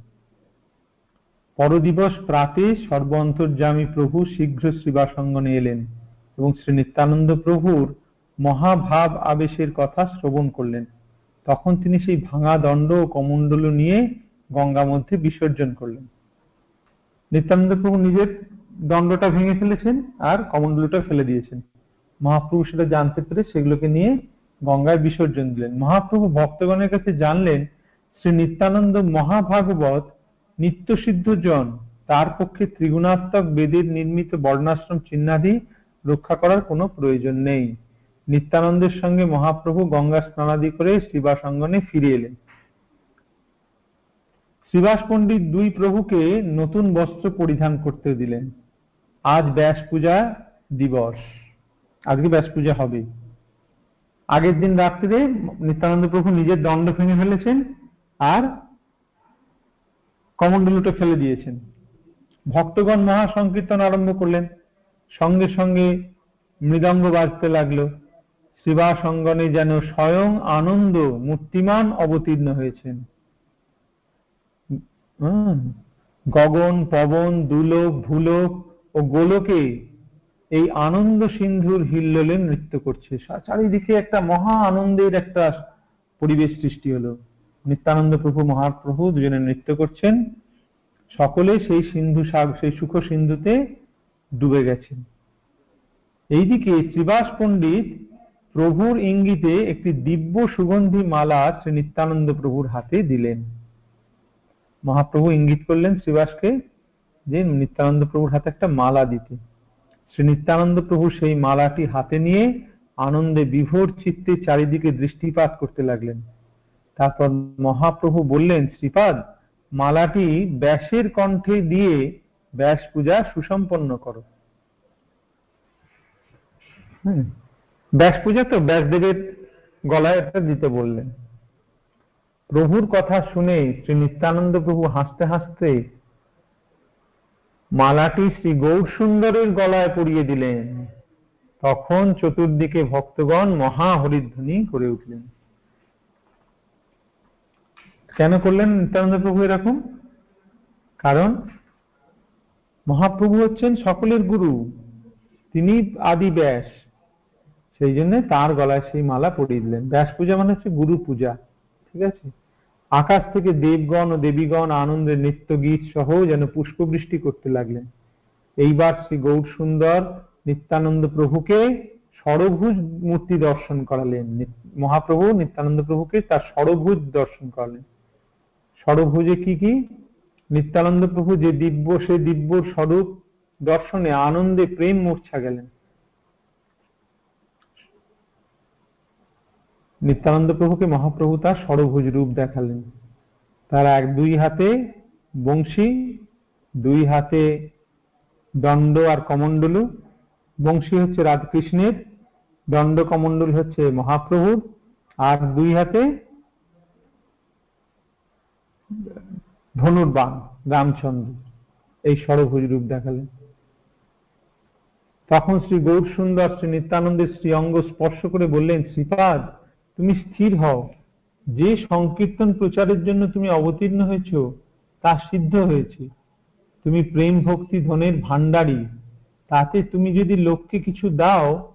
পরদিবস প্রাতে সর্ব প্রভু শীঘ্র শ্রীবাসঙ্গনে এলেন এবং শ্রী নিত্যানন্দ প্রভুর মহাভাব আবেশের কথা শ্রবণ করলেন। তখন তিনি সেই ভাঙা দণ্ড ও কমণ্ডল নিয়ে গঙ্গা মধ্যে বিসর্জন করলেন। নিত্যানন্দ প্রভু নিজের দণ্ডটা ভেঙে ফেলেছেন আর কমণ্ডলটা ফেলে দিয়েছেন। মহাপ্রভু সেটা জানতে পেরে সেগুলোকে নিয়ে গঙ্গায় বিসর্জন দিলেন। মহাপ্রভু ভক্তগণের কাছে জানলেন, শ্রী নিত্যানন্দ মহাভাগবত নিত্য সিদ্ধ জন তার পক্ষে ত্রিগুণাত্মক বেদের নির্মিত বর্ণাশ্রম চিহ্নাদি রক্ষা করার কোনো প্রয়োজন নেই। নিত্যানন্দের সঙ্গে মহাপ্রভু গঙ্গা স্নানাদি করে শ্রীবাস অঙ্গনে ফিরে এলেন। শ্রীবাস পণ্ডিত দুই প্রভুকে নতুন বস্ত্র পরিধান করতে দিলেন। আজ ব্যাস পূজা দিবস। আজকে ব্যাস পূজা হবে। আগের দিন রাত্রিরে নিত্যানন্দ প্রভু নিজের দণ্ড ভেঙে ফেলেছেন আর কমণ্ডলুটা ফেলে দিয়েছেন। ভক্তগণ মহা সংকীর্তন আরম্ভ করলেন। সঙ্গে সঙ্গে মৃদঙ্গ বাজতে লাগল। শিবাস অঙ্গনে যেন স্বয়ং আনন্দ মূর্তিমান অবতীর্ণ হয়েছেন। গগন, পবন, দুলোক, ভুলোক ও গোলকে এই আনন্দ সিন্ধুর হিল্লোলে নৃত্য করছে। চারিদিকে একটা মহা আনন্দের একটা পরিবেশ সৃষ্টি হলো। নিত্যানন্দ প্রভু মহাপ্রভু দুজনে নৃত্য করছেন। সকলে সেই সিন্ধু সাগ সেই সুখ সিন্ধুতে ডুবে গেছেন। এইদিকে শ্রীবাস পণ্ডিত প্রভুর ইঙ্গিতে একটি দিব্য সুগন্ধি মালা শ্রী নিত্যানন্দ প্রভুর হাতে দিলেন। মহাপ্রভু ইঙ্গিত করলেন শ্রীবাসকে যে নিত্যানন্দ প্রভুর হাতে একটা মালা দিতে। শ্রী নিত্যানন্দ প্রভু সেই মালাটি হাতে নিয়ে আনন্দে বিভোর চিত্তে চারিদিকে দৃষ্টিপাত করতে লাগলেন। তারপর মহাপ্রভু বললেন, শ্রীপাদ, মালাটি ব্যাসের কণ্ঠে দিয়ে ব্যাস পূজা সুসম্পন্ন করো। হুম ব্যাস পূজা তো ব্যাসদেবের গলায় একটা দিতে বললেন। প্রভুর কথা শুনে শ্রী নিত্যানন্দ প্রভু হাসতে হাসতে মালাটি শ্রী গৌর সুন্দরের গলায় পরিয়ে দিলেন। তখন চতুর্দিকে ভক্তগণ মহা হরিধ্বনি করে উঠলেন। কেন করলেন নিত্যানন্দ প্রভু এরকম? কারণ মহাপ্রভু হচ্ছেন সকলের গুরু, তিনি আদি ব্যাস। সেই জন্য তার গলায় সেই মালা পরিয়ে দিলেন। ব্যাস পূজা মানে হচ্ছে গুরু পূজা, ঠিক আছে? আকাশ থেকে দেবগণ ও দেবীগণ আনন্দের নৃত্য গীত সহ যেন পুষ্পবৃষ্টি করতে লাগলেন। এইবার শ্রী গৌর সুন্দর নিত্যানন্দ প্রভুকে সরভুজ মূর্তি দর্শন করালেন। মহাপ্রভু নিত্যানন্দ প্রভুকে তার সরভুজ দর্শন করালেন। সরভুজে কি কি? নিত্যানন্দ প্রভু যে দিব্য, সে দিব্য স্বরূপ দর্শনে আনন্দে প্রেম মূর্ছা গেলেন। নিত্যানন্দ প্রভুকে মহাপ্রভু তার ষড়ভুজ রূপ দেখালেন। তার এক দুই হাতে বংশী, দুই হাতে দণ্ড আর কমণ্ডলু। বংশী হচ্ছে রাধকৃষ্ণের, দণ্ড কমণ্ডল হচ্ছে মহাপ্রভুর। আর দুই হাতে ধনুর্বাণ, রামচন্দ্র, এই ষড়ভুজ রূপ দেখালেন। তখন শ্রী গৌর সুন্দর শ্রী নিত্যানন্দের শ্রী অঙ্গ স্পর্শ করে বললেন, শ্রীপাদ তুমি স্থির হও। যে সংকীর্তন প্রচারের জন্য তুমি অবতীর্ণ হয়েছ, তা সিদ্ধ হয়েছে। তুমি প্রেম ভক্তি ধনের ভান্ডারী তাতে তুমি যদি লোককে কিছু দাও,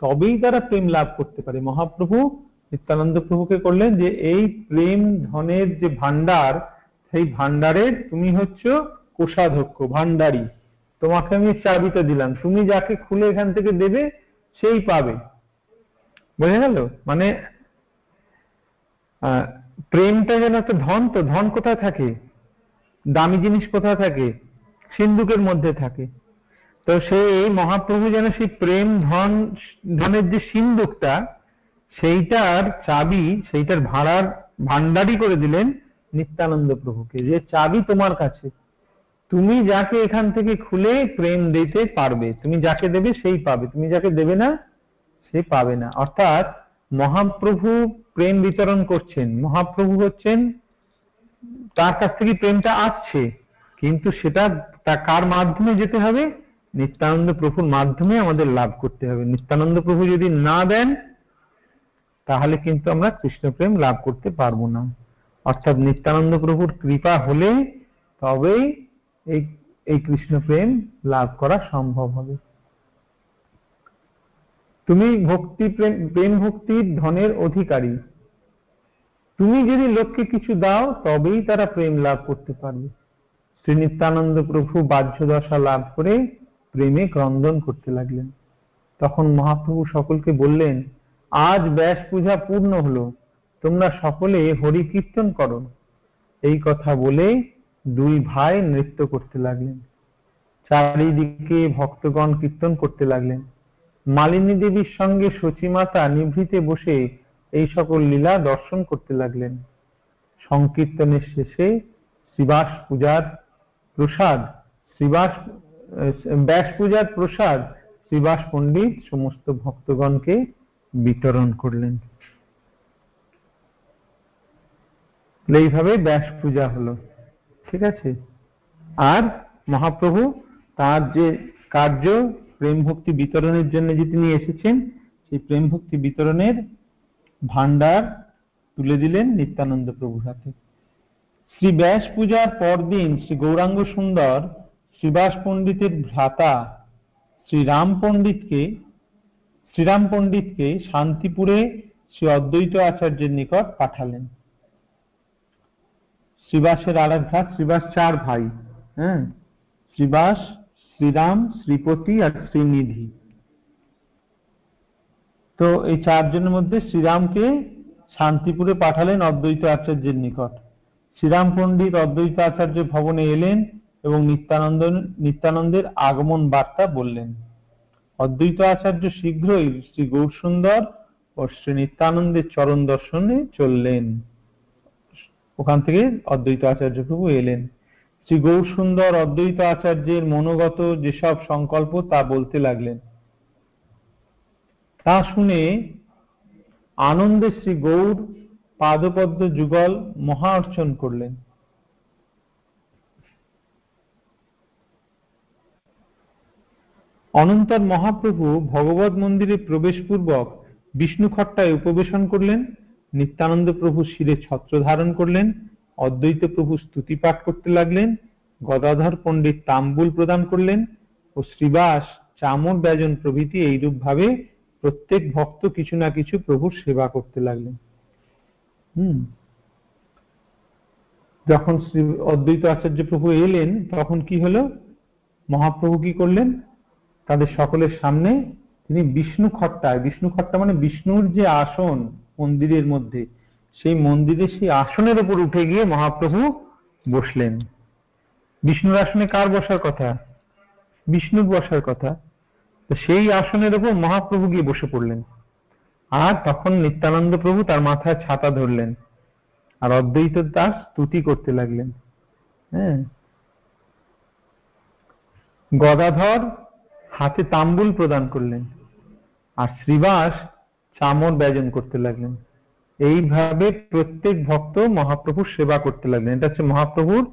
তবেই তারা প্রেম লাভ করতে পারে। মহাপ্রভু নিত্যানন্দ প্রভুকে করলেন যে, এই প্রেম ধনের যে ভান্ডার সেই ভান্ডারের তুমি হচ্ছ কোষাধ্যক্ষ ভান্ডারী তোমাকে আমি চাবিটা দিলাম। তুমি যাকে খুলে এখান থেকে দেবে, সেই পাবে। বোঝা গেল? মানে প্রেমটা যেন একটা ধন তো, ধন কোথায় থাকে? দামি জিনিস কোথায় থাকে? সিন্ধুকের মধ্যে থাকে। তো সেই মহাপ্রভু যেন সেই প্রেম, ধন, ধনের যে সিন্ধুকটা, সেইটার চাবি, সেইটার ভাড়ার ভান্ডারি করে দিলেন নিত্যানন্দ প্রভুকে, যে চাবি তোমার কাছে। তুমি যাকে এখান থেকে খুলে প্রেম দিতে পারবে, তুমি যাকে দেবে সেই পাবে, তুমি যাকে দেবে না সে পাবে না। অর্থাৎ মহাপ্রভু প্রেম বিতরণ করছেন। মহাপ্রভু হচ্ছেন, তার কাছ থেকে প্রেমটা আসছে, কিন্তু সেটা তা কার মাধ্যমে যেতে হবে? নিত্যানন্দ প্রভুর মাধ্যমে আমাদের লাভ করতে হবে। নিত্যানন্দ প্রভু যদি না দেন, তাহলে কিন্তু আমরা কৃষ্ণ প্রেম লাভ করতে পারব না। অর্থাৎ নিত্যানন্দ প্রভুর কৃপা হলে তবেই এই কৃষ্ণ প্রেম লাভ করা সম্ভব হবে। তুমি ভক্তি প্রেম প্রেম ভক্তির ধনের অধিকারী। তুমি যদি লোককে কিছু দাও, তবেই তারা প্রেম লাভ করতে পারবে। শ্রী নিত্যানন্দ প্রভু বাহ্য দশা লাভ করে প্রেমে ক্রন্দন করতে লাগলেন। তখন মহাপ্রভু সকলকে বললেন, আজ ব্যাস পূজা পূর্ণ হলো। তোমরা সকলে হরি কীর্তন করো। এই কথা বলে দুই ভাই নৃত্য করতে লাগলেন। চারিদিকে ভক্তগণ কীর্তন করতে লাগলেন। মালিনী দেবীর সঙ্গে সচিমাতা নিভৃতে বসে এই সকল লীলা দর্শন করতে লাগলেন। সংকীর্তনের শেষে শ্রীবাস পূজার প্রসাদ, শ্রীবাস, ব্যাস পূজার প্রসাদ শ্রীবাস পণ্ডিত সমস্ত ভক্তগণকে বিতরণ করলেন। এইভাবে ব্যাস পূজা হলো। ঠিক আছে? আর মহাপ্রভু তার যে কার্য প্রেম ভক্তি বিতরণের জন্য যে তিনি এসেছেন, সেই প্রেম ভক্তি বিতরণের ভান্ডার তুলে দিলেন নিত্যানন্দ প্রভুর হাতে। শ্রী ব্যাস পূজার পরদিন শ্রী গৌরাঙ্গ সুন্দর শ্রীবাস পণ্ডিতের ভ্রাতা শ্রীরাম পণ্ডিতকে শ্রীরাম পণ্ডিতকে শান্তিপুরে শ্রী অদ্বৈত আচার্যের নিকট পাঠালেন। শ্রীবাসের আর এক ভ্রাত শ্রীবাস চার ভাই হ্যাঁ? শ্রীবাস শ্রীরাম, শ্রীপতি আর শ্রীনিধি। তো এই চারজনের মধ্যে শ্রীরামকে শান্তিপুরে পাঠালেন অদ্বৈত আচার্যের নিকট। শ্রীরাম পণ্ডিত অদ্বৈত আচার্য ভবনে এলেন এবং নিত্যানন্দ নিত্যানন্দের আগমন বার্তা বললেন। অদ্বৈত আচার্য শীঘ্রই শ্রী গৌরসুন্দর ও শ্রী নিত্যানন্দের চরণ দর্শনে চললেন। ওখান থেকে অদ্বৈত আচার্য প্রভু এলেন। শ্রী গৌর সুন্দর অদ্বৈত আচার্যের মনোগত যেসব সংকল্প তা বলতে লাগলেন। তা শুনে আনন্দে শ্রী গৌর পাদপদ্ম যুগল মহা অর্চন করলেন। অনন্তর মহাপ্রভু ভগবত মন্দিরে প্রবেশপূর্বক বিষ্ণু খট্টায় উপবেশন করলেন, নিত্যানন্দ প্রভু শিরে ছত্র ধারণ করলেন অদ্বৈত প্রভু স্তুতি পাঠ করতে লাগলেন, গদাধর পণ্ডিত তাম্বুল প্রদান করলেন ও শ্রীবাস চামর ব্যজন প্রভৃতি এইরূপ ভাবে প্রত্যেক ভক্ত কিছু না কিছু প্রভুর সেবা করতে লাগলেন। হম। যখন শ্রী অদ্বৈত আচার্য প্রভু এলেন, তখন কি হলো? মহাপ্রভু কি করলেন? তাদের সকলের সামনে তিনি বিষ্ণু খট্টায় বিষ্ণু খট্টা মানে বিষ্ণুর যে আসন মন্দিরের মধ্যে সেই মন্দিরে সেই আসনের উপর উঠে গিয়ে মহাপ্রভু বসলেন। বিষ্ণুর আসনে কার বসার কথা? বিষ্ণুর বসার কথা। সেই আসনের উপর মহাপ্রভু গিয়ে বসে পড়লেন। আর তখন নিত্যানন্দ প্রভু তার মাথায় ছাতা ধরলেন আর অদ্বৈত দাস স্তুতি করতে লাগলেন। হ্যাঁ। গদাধর হাতে তাম্বুল প্রদান করলেন আর শ্রীবাস চামর ব্যজন করতে লাগলেন। এইভাবে প্রত্যেক ভক্ত মহাপ্রভুর সেবা করতে লাগলেন। এটা হচ্ছে মহাপ্রভুর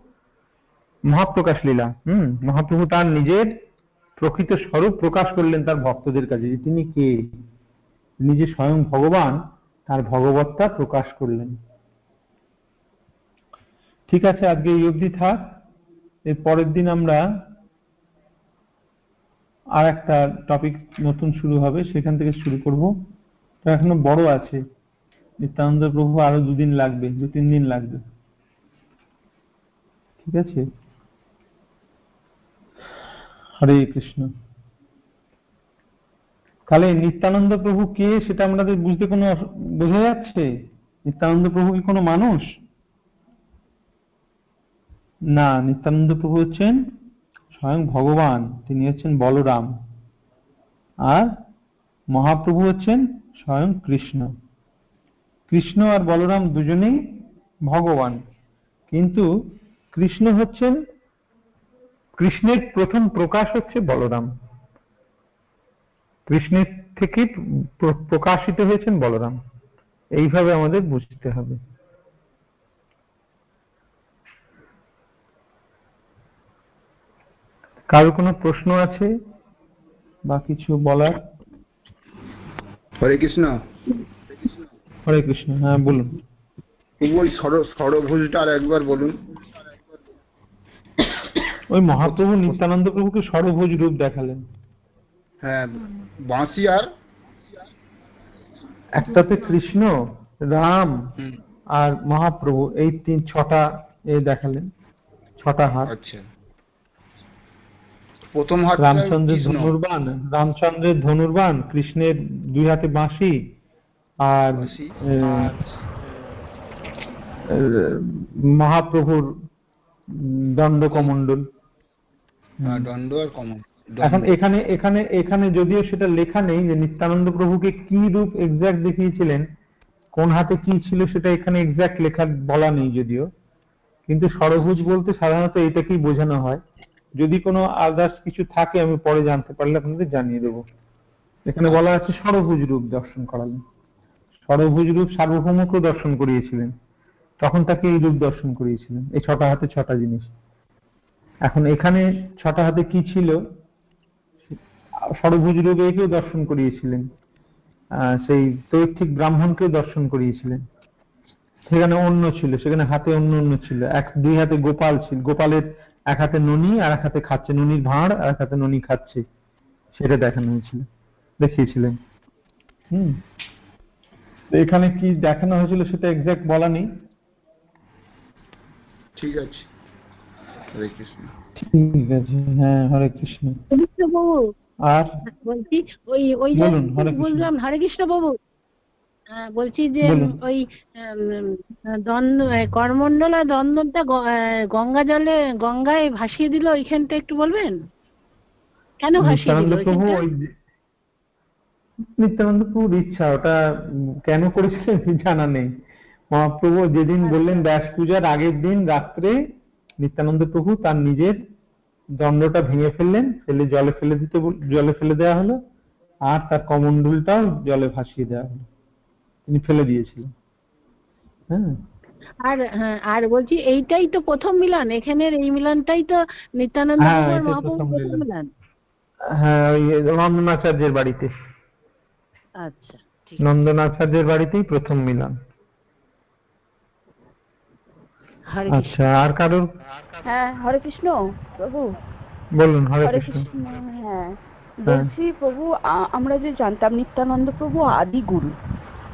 মহাপ্রকাশ লীলা। হম, মহাপ্রভু তার নিজের প্রকৃত স্বরূপ প্রকাশ করলেন তার ভক্তদের কাছে যে তিনি কে? নিজে স্বয়ং ভগবান, তার ভগবত্তা প্রকাশ করলেন। ঠিক আছে, আজকে এই অবধি থাক। এর পরের দিন আমরা আর একটা টপিক নতুন শুরু হবে, সেখান থেকে শুরু করব। তো এখনও বড় আছে। নিত্যানন্দ প্রভু আরও দুদিন লাগবে, দু, তিন দিন লাগবে। ঠিক আছে? হরে কৃষ্ণ। তাহলে নিত্যানন্দ প্রভু কে সেটা আমাদের বুঝতে কোনো বোঝা যাচ্ছে? নিত্যানন্দ প্রভু কি কোনো মানুষ? না, নিত্যানন্দ প্রভু হচ্ছেন স্বয়ং ভগবান, তিনি হচ্ছেন বলরাম। আর মহাপ্রভু হচ্ছেন স্বয়ং কৃষ্ণ। কৃষ্ণ আর বলরাম দুজনেই ভগবান। কিন্তু কৃষ্ণ হচ্ছেন, কৃষ্ণের প্রথম প্রকাশ হচ্ছে বলরাম। কৃষ্ণের থেকে প্রকাশিত হয়েছেন বলরাম। এইভাবে আমাদের বুঝতে হবে। কারও কোনো প্রশ্ন আছে বা কিছু বলার? হরে কৃষ্ণ। হরে কৃষ্ণ হ্যাঁ বলুন। ওই ষড়ভুজটা একবার বলুন। ওই মহাপ্রভু নিত্যানন্দ প্রভুকে ষড়ভুজ রূপ দেখালেন। হ্যাঁ বাঁশি আর? একটাতে কৃষ্ণ রাম আর মহাপ্রভু এই তিন ছটা এ দেখালেন ছটা হাত। আচ্ছা। প্রথম হাত রামচন্দ্রের ধনুর্বান রামচন্দ্রের ধনুর্বান কৃষ্ণের দুই হাতে বাঁশি মহাপ্রভুর দণ্ড কমণ্ডল দণ্ড আর কমল এখন এখানে এখানে এখানে যদিও সেটা লেখা নেই যে নিত্যানন্দ প্রভুকে কি রূপ এক্সাক্ট দেখিয়েছিলেন কোন হাতে কি ছিল সেটা এখানে এক্সাক্ট লেখা বলা নেই যদিও। কিন্তু সরভুজ বলতে সাধারণত এটাকেই বোঝানো হয়। যদি কোনো আদার্স কিছু থাকে আমি পরে জানতে পারলে আপনাদের জানিয়ে দেবো। এখানে বলা আছে সরভুজ রূপ দর্শন করালেন। ষড়ভুজ রূপ সার্বভৌমকেও দর্শন করিয়েছিলেন। তখন তাকে এই রূপ দর্শন করিয়েছিলেন। এই ছটা হাতে ছটা জিনিস। এখন এখানে ছটা হাতে কি ছিল? ষড়ভুজ রূপে একেও দর্শন করিয়েছিলেন। সেই তৈঠিক ব্রাহ্মণকেও দর্শন করিয়েছিলেন। সেখানে অন্য ছিল, সেখানে হাতে অন্য অন্য ছিল। এক, দুই হাতে গোপাল ছিল। গোপালের এক হাতে ননি আর এক হাতে খাচ্ছে। ননির ভাঁড় আর এক হাতে ননি খাচ্ছে। সেটা দেখানো হয়েছিল। দেখিয়েছিলেন। হম। এখানে কি দেখানো হয়েছিল সেটা এক্সাক্ট বলা নেই। ঠিক আছে। হরে কৃষ্ণ। ঠিক আছে হ্যাঁ হরে কৃষ্ণ। বাবু আর? বলছি ওই ওই যে বলুন, হরে কৃষ্ণ। বললাম হরে কৃষ্ণ বাবু হ্যাঁ, বলছি যে ওই দ্বন্দ্ব করমণ্ডল আর দ্বন্দ্বটা গঙ্গা জলে গঙ্গায় ভাসিয়ে দিল ওইখানটা একটু বলবেন? কেন ভাসিয়ে দিল নিত্যানন্দ প্রভুর ইচ্ছা ওটা কেন করেছিলেন জানা নেই। মহাপ্রভু যেদিন বললেন ব্যাস পূজার আগের দিন রাত্রে নিত্যানন্দ প্রভু তার নিজের দণ্ডটা ভেঙে ফেললেন ফেলে জলে ফেলে দিতে জলে ফেলে দেওয়া হলো আর তার কমণ্ডলটাও জলে ভাসিয়ে দেওয়া হলো। তিনি ফেলে দিয়েছিলেন। হ্যাঁ। আর হ্যাঁ আর বলছি এইটাই তো প্রথম মিলন এখানের এই মিলনটাই তো নিত্যানন্দ হ্যাঁ, প্রভু আর এটাই মহাপ্রভুর প্রথম মিলন। হ্যাঁ ওই নন্দনাচার্যের বাড়িতে। আচ্ছা নন্দনাচার্যের বাড়িতেই প্রথম মিলন। আচ্ছা আর কারোর? হ্যাঁ হরে কৃষ্ণ প্রভু। বলুন হরে কৃষ্ণ। কৃষ্ণ হ্যাঁ। বলছি প্রভু আমরা যে জানতাম নিত্যানন্দ প্রভু আদি গুরু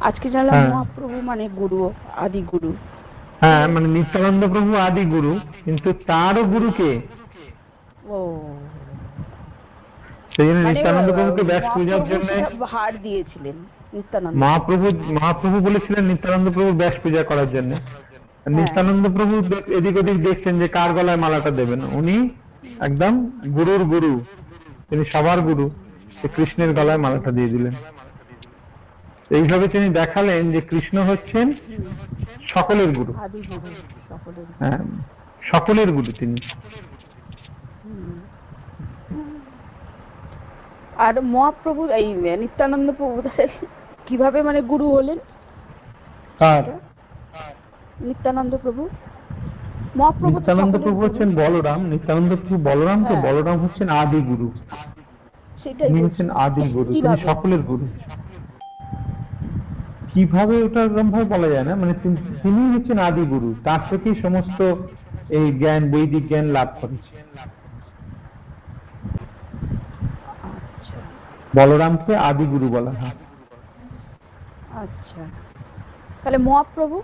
আজকে জানলাম হ্যাঁ। মহাপ্রভু মানে গুরু আদি গুরু। হ্যাঁ মানে নিত্যানন্দ প্রভু আদি গুরু কিন্তু তারও গুরুকে ও সেই জন্য মানে নিত্যানন্দ প্রভুকে ব্যাস মহাপ্রভু পূজার জন্য সেটা দিয়েছিলেন মহাপ্রভু মহাপ্রভু বলেছিলেন নিত্যানন্দ প্রভু ব্যাস পূজা করার জন্য। হ্যাঁ। নিত্যানন্দ প্রভু এদিক ওদিক দেখছেন যে কার গলায় মালাটা দেবেন। উনি একদম গুরুর গুরু। তিনি সবার গুরু। কৃষ্ণের গলায় মালাটা দিয়ে দিলেন। এইভাবে তিনি দেখালেন যে কৃষ্ণ হচ্ছেন সকলের গুরু। সকলের হ্যাঁ সকলের গুরু তিনি। আর মহাপ্রভু এই নিত্যানন্দ প্রভু কীভাবে মানে গুরু হলেন? নিত্যানন্দ প্রভু? মহাপ্রভু নিত্যানন্দ প্রভু হচ্ছেন বলরাম। নিত্যানন্দ প্রভু বলরাম? তো হ্যাঁ। বলরাম হচ্ছেন আদি গুরু। সেটাই হচ্ছেন আদি গুরু। তিনি সকলের গুরু। কীভাবে ওটা এরকম ভাবে বলা যায় না? মানে তিনি তিনি হচ্ছেন আদি গুরু। তার থেকেই সমস্ত এই জ্ঞান বৈদিক জ্ঞান লাভ করেছে আচ্ছা বলরামকে আদি গুরু বলা হয়। আচ্ছা। তাহলে মহাপ্রভু?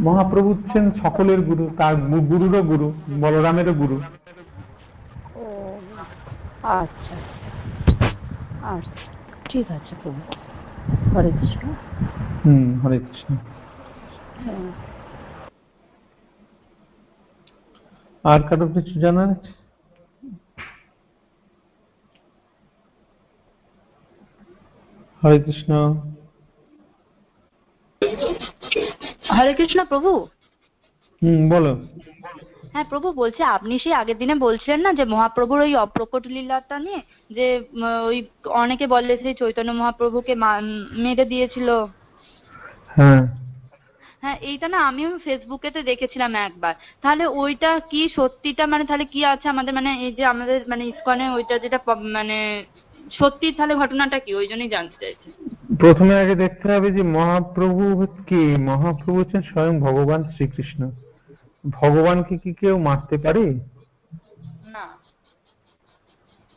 মহাপ্রভু হচ্ছেন সকলের গুরু তার গুরুরও গুরু বলরামেরও গুরু। আচ্ছা। আচ্ছা ঠিক আছে প্রভু। হরে কৃষ্ণ। হম হরে কৃষ্ণ। হ্যাঁ। আর কারও কিছু জানার আছে? হরে কৃষ্ণ। হরে কৃষ্ণ প্রভু? হুম বলো। হ্যাঁ প্রভু বলছি আপনি সেই আগের দিনে বলছিলেন না যে মহাপ্রভুর ওই অপ্রকট লীলাটা নিয়ে যে ওই অনেকে বলে সেই চৈতন্য মহাপ্রভুকে মেরে দিয়েছিল। হ্যাঁ। হ্যাঁ এইটা না আমিও ফেসবুকেতে দেখেছিলাম একবার। তাহলে ওইটা কি সত্যিটা মানে তাহলে কি আছে আমাদের মানে এই যে আমাদের মানে ইসকনে ওইটা যেটা মানে সত্যি তাহলে ঘটনাটা কি? ওই জন্যই জানতে চাইছি। প্রথমে আগে দেখতে হবে যে মহাপ্রভু কি? মহাপ্রভু হচ্ছেন স্বয়ং ভগবান শ্রীকৃষ্ণ। ভগবানকে কি কেউ মারতে পারে? না।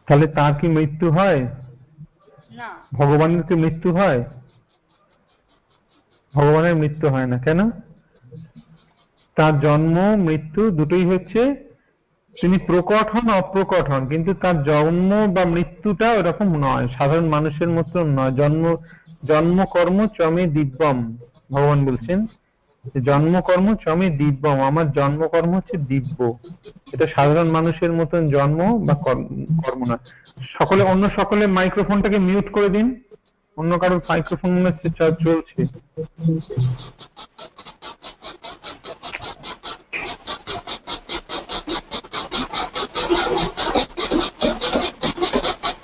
তাহলে তার কি মৃত্যু হয়? না। ভগবানের কি মৃত্যু হয়? ভগবানের মৃত্যু হয় না। কেন? তার জন্ম মৃত্যু দুটোই হচ্ছে তিনি প্রকট হন, অপ্রকট হন, কিন্তু তার জন্ম বা মৃত্যুটা ওরকম নয়। সাধারণ মানুষের মতো নয়। জন্ম, জন্মকর্ম চমে দিব্যম, ভগবান বলছেন। জন্মকর্ম চমে দিব্যম, আমার জন্মকর্ম হচ্ছে দিব্য। এটা সাধারণ মানুষের মতন জন্ম বা কর্ম- কর্ম না সকলে, অন্য সকলে মাইক্রোফোনটাকে মিউট করে দিন। অন্য কারোর মাইক্রোফোন মনে হচ্ছে চলছে।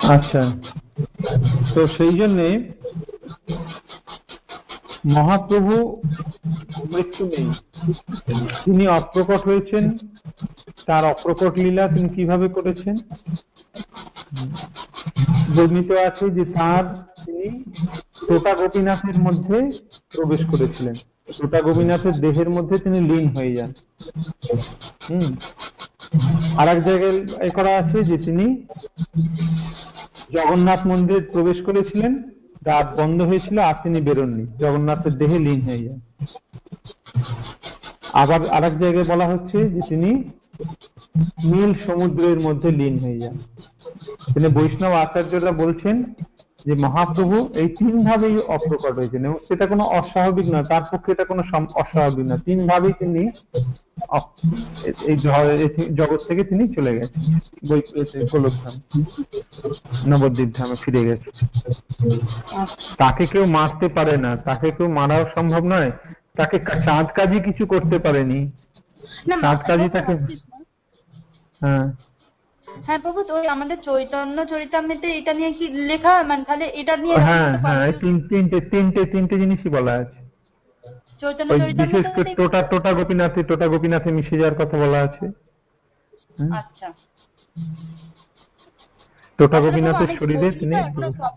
আচ্ছা। তো সেই জন্যে মহাপ্রভু মৃত্যু নেই। তিনি অপ্রকট হয়েছেন, তার অপ্রকট লীলা তিনি কীভাবে করেছেন? বর্ণিত আছে যে তার তিনি টোটা গোপীনাথের মধ্যে প্রবেশ করেছিলেন। টোটা গোপীনাথের দেহের মধ্যে তিনি লীন হয়ে যান। হম। আর এক জায়গায় এ করা আছে যে তিনি জগন্নাথ মন্দিরে প্রবেশ করেছিলেন, রাত বন্ধ হয়েছিল আর তিনি বেরোননি। জগন্নাথের দেহে লীন হয়ে যান আবার আর এক জায়গায় বলা হচ্ছে যে তিনি নীল সমুদ্রের মধ্যে লীন হয়ে যান। তিনি বৈষ্ণব আচার্যরা বলছেন যে মহাপ্রভু এই তিন ভাবেই অপ্রকট হয়েছেন এবং সেটা কোনো অস্বাভাবিক নয় তার পক্ষে এটা কোনো অস্বাভাবিক নয়। তিন ভাবেই তিনি এই জগৎ থেকে তিনি চলে গেছেন। গোলকধাম নবদ্বীপ ধামে ফিরে গেছে। তাকে কেউ মারতে পারে না তাকে কেউ মারাও সম্ভব নয় তাকে চাঁদ কাজই কিছু করতে পারেনি। চাঁদ কাজই তাকে হ্যাঁ। হ্যাঁ প্রভু ওই আমাদের চৈতন্য চরিতামৃতে এটা নিয়ে কি লেখা? মানে তাহলে এটা নিয়ে হ্যাঁ হ্যাঁ তিন তিনটে তিনটে তিনটে জিনিসই বলা আছে। চৈতন্য চরিতামৃতে টোটা টোটা গোপীনাথে টোটা গোপীনাথে মিশে যাওয়ার কথা বলা আছে। আচ্ছা। টোটা গোপীনাথের শরীরে তিনি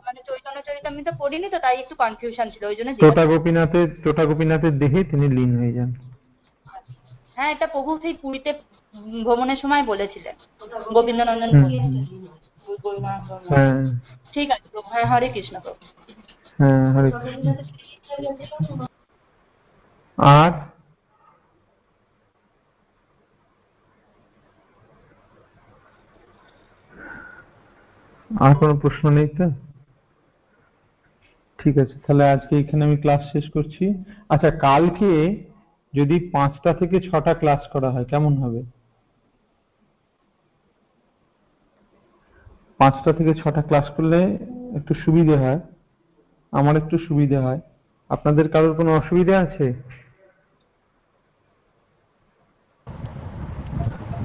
মানে চৈতন্য চরিতামৃত পড়িনি তো তাই একটু কনফিউশন ছিল ওই জন্য টোটা গোপীনাথের টোটা গোপীনাথের দেহে তিনি লীন হয়ে যান। হ্যাঁ এটা প্রভু সেই পুরীতে ভ্রমণের সময় বলেছিলেন। গোবিন্দনন্দন। হ্যাঁ। ঠিক আছে প্রভু। হ্যাঁ হরে কৃষ্ণ প্রভু। হ্যাঁ হরে কৃষ্ণ। আর? আর কোনো প্রশ্ন নেই তো? ঠিক আছে তাহলে আজকে এখানে আমি ক্লাস শেষ করছি। আচ্ছা কালকে যদি পাঁচটা থেকে ছটা ক্লাস করা হয় কেমন হবে? পাঁচটা থেকে ছটা ক্লাস করলে একটু সুবিধে হয়। আমার একটু সুবিধে হয়। আপনাদের কারোর কোনো অসুবিধা আছে?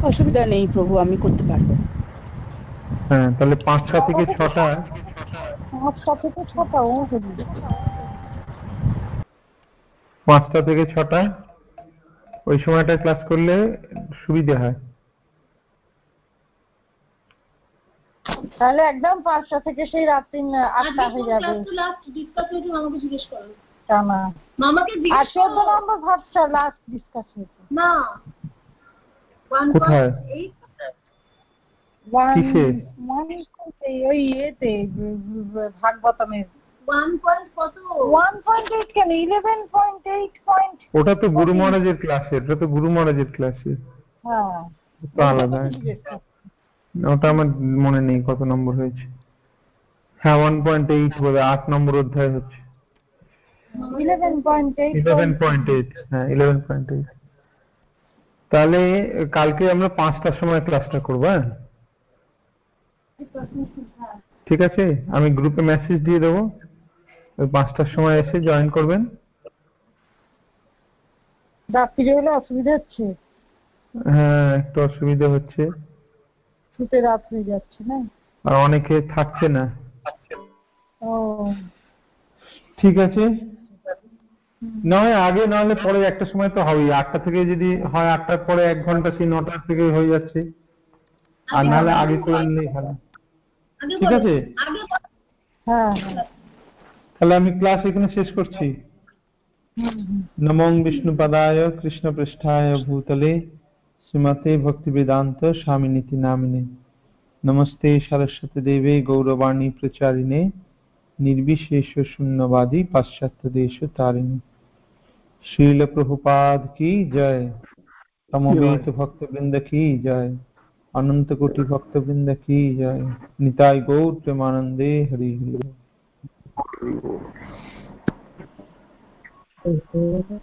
অসুবিধা নেই প্রভু আমি করতে পারব। হ্যাঁ তাহলে পাঁচটা থেকে ছটা। পাঁচটা থেকে ছটা পাঁচটা থেকে ছটা? ওই সময়টা ক্লাস করলে সুবিধে হয়। তাহলে একদম পাঁচটা থেকে সেই রাত্রি আটটা হয়ে যাবে। মামাকে জিজ্ঞেস করো। টানা মামাকে আর চোদ্দ নম্বর ভাবছা লাস্ট ডিসকাস হয়েছে। না। কোথায়? One- কিসে? one কোনতে? ওই ইয়েতে ব- ব- ভাগবতমের। ওটা তো গুরু মহারাজের ক্লাসে ওটা তো গুরু মহারাজের ক্লাসে হ্যাঁ। আলাদা। ওটা আমার মনে নেই কত নম্বর হয়েছে। হ্যাঁ ওয়ান পয়েন্ট এইট বলে আট নম্বর অধ্যায় হচ্ছে। হ্যাঁ তাহলে কালকে আমরা পাঁচটার সময় ক্লাসটা করব হ্যাঁ? ঠিক আছে? আমি গ্রুপে মেসেজ দিয়ে দেবো। ওই পাঁচটার সময় এসে জয়েন করবেন। রাত্রিরে হলে অসুবিধা হচ্ছে? হ্যাঁ একটু অসুবিধা হচ্ছে। শুতে রাত হয়ে যাচ্ছে না? আর অনেকে থাকছে না। ও। ঠিক আছে। নয় আগে নাহলে পরে একটা সময় তো হবেই। আটটা থেকে যদি হয় আটটার পরে এক ঘণ্টা সেই নটার থেকে হয়ে যাচ্ছে। আর নাহলে আগে করে নিলেই ভালো ঠিক আছে? হ্যাঁ। তাহলে আমি ক্লাস এখানে শেষ করছি হুম হুম নমং বিষ্ণুপদায় কৃষ্ণপৃষ্ঠায় ভূতলে শ্রীমতে ভক্তিবেদান্ত স্বামিনীতি নামিনে নমস্তে সরস্বতী দেবে গৌরবাণী প্রচারিণে निर्विशेष शून्यवादी पाश्चात्य देश तारिणी शील प्रभुपाद की जय तमोवेत भक्त वृंद की जय अनंत कोटि भक्त वृंद की जय निताय गौर प्रेमानंदे हरि हरि Thank you.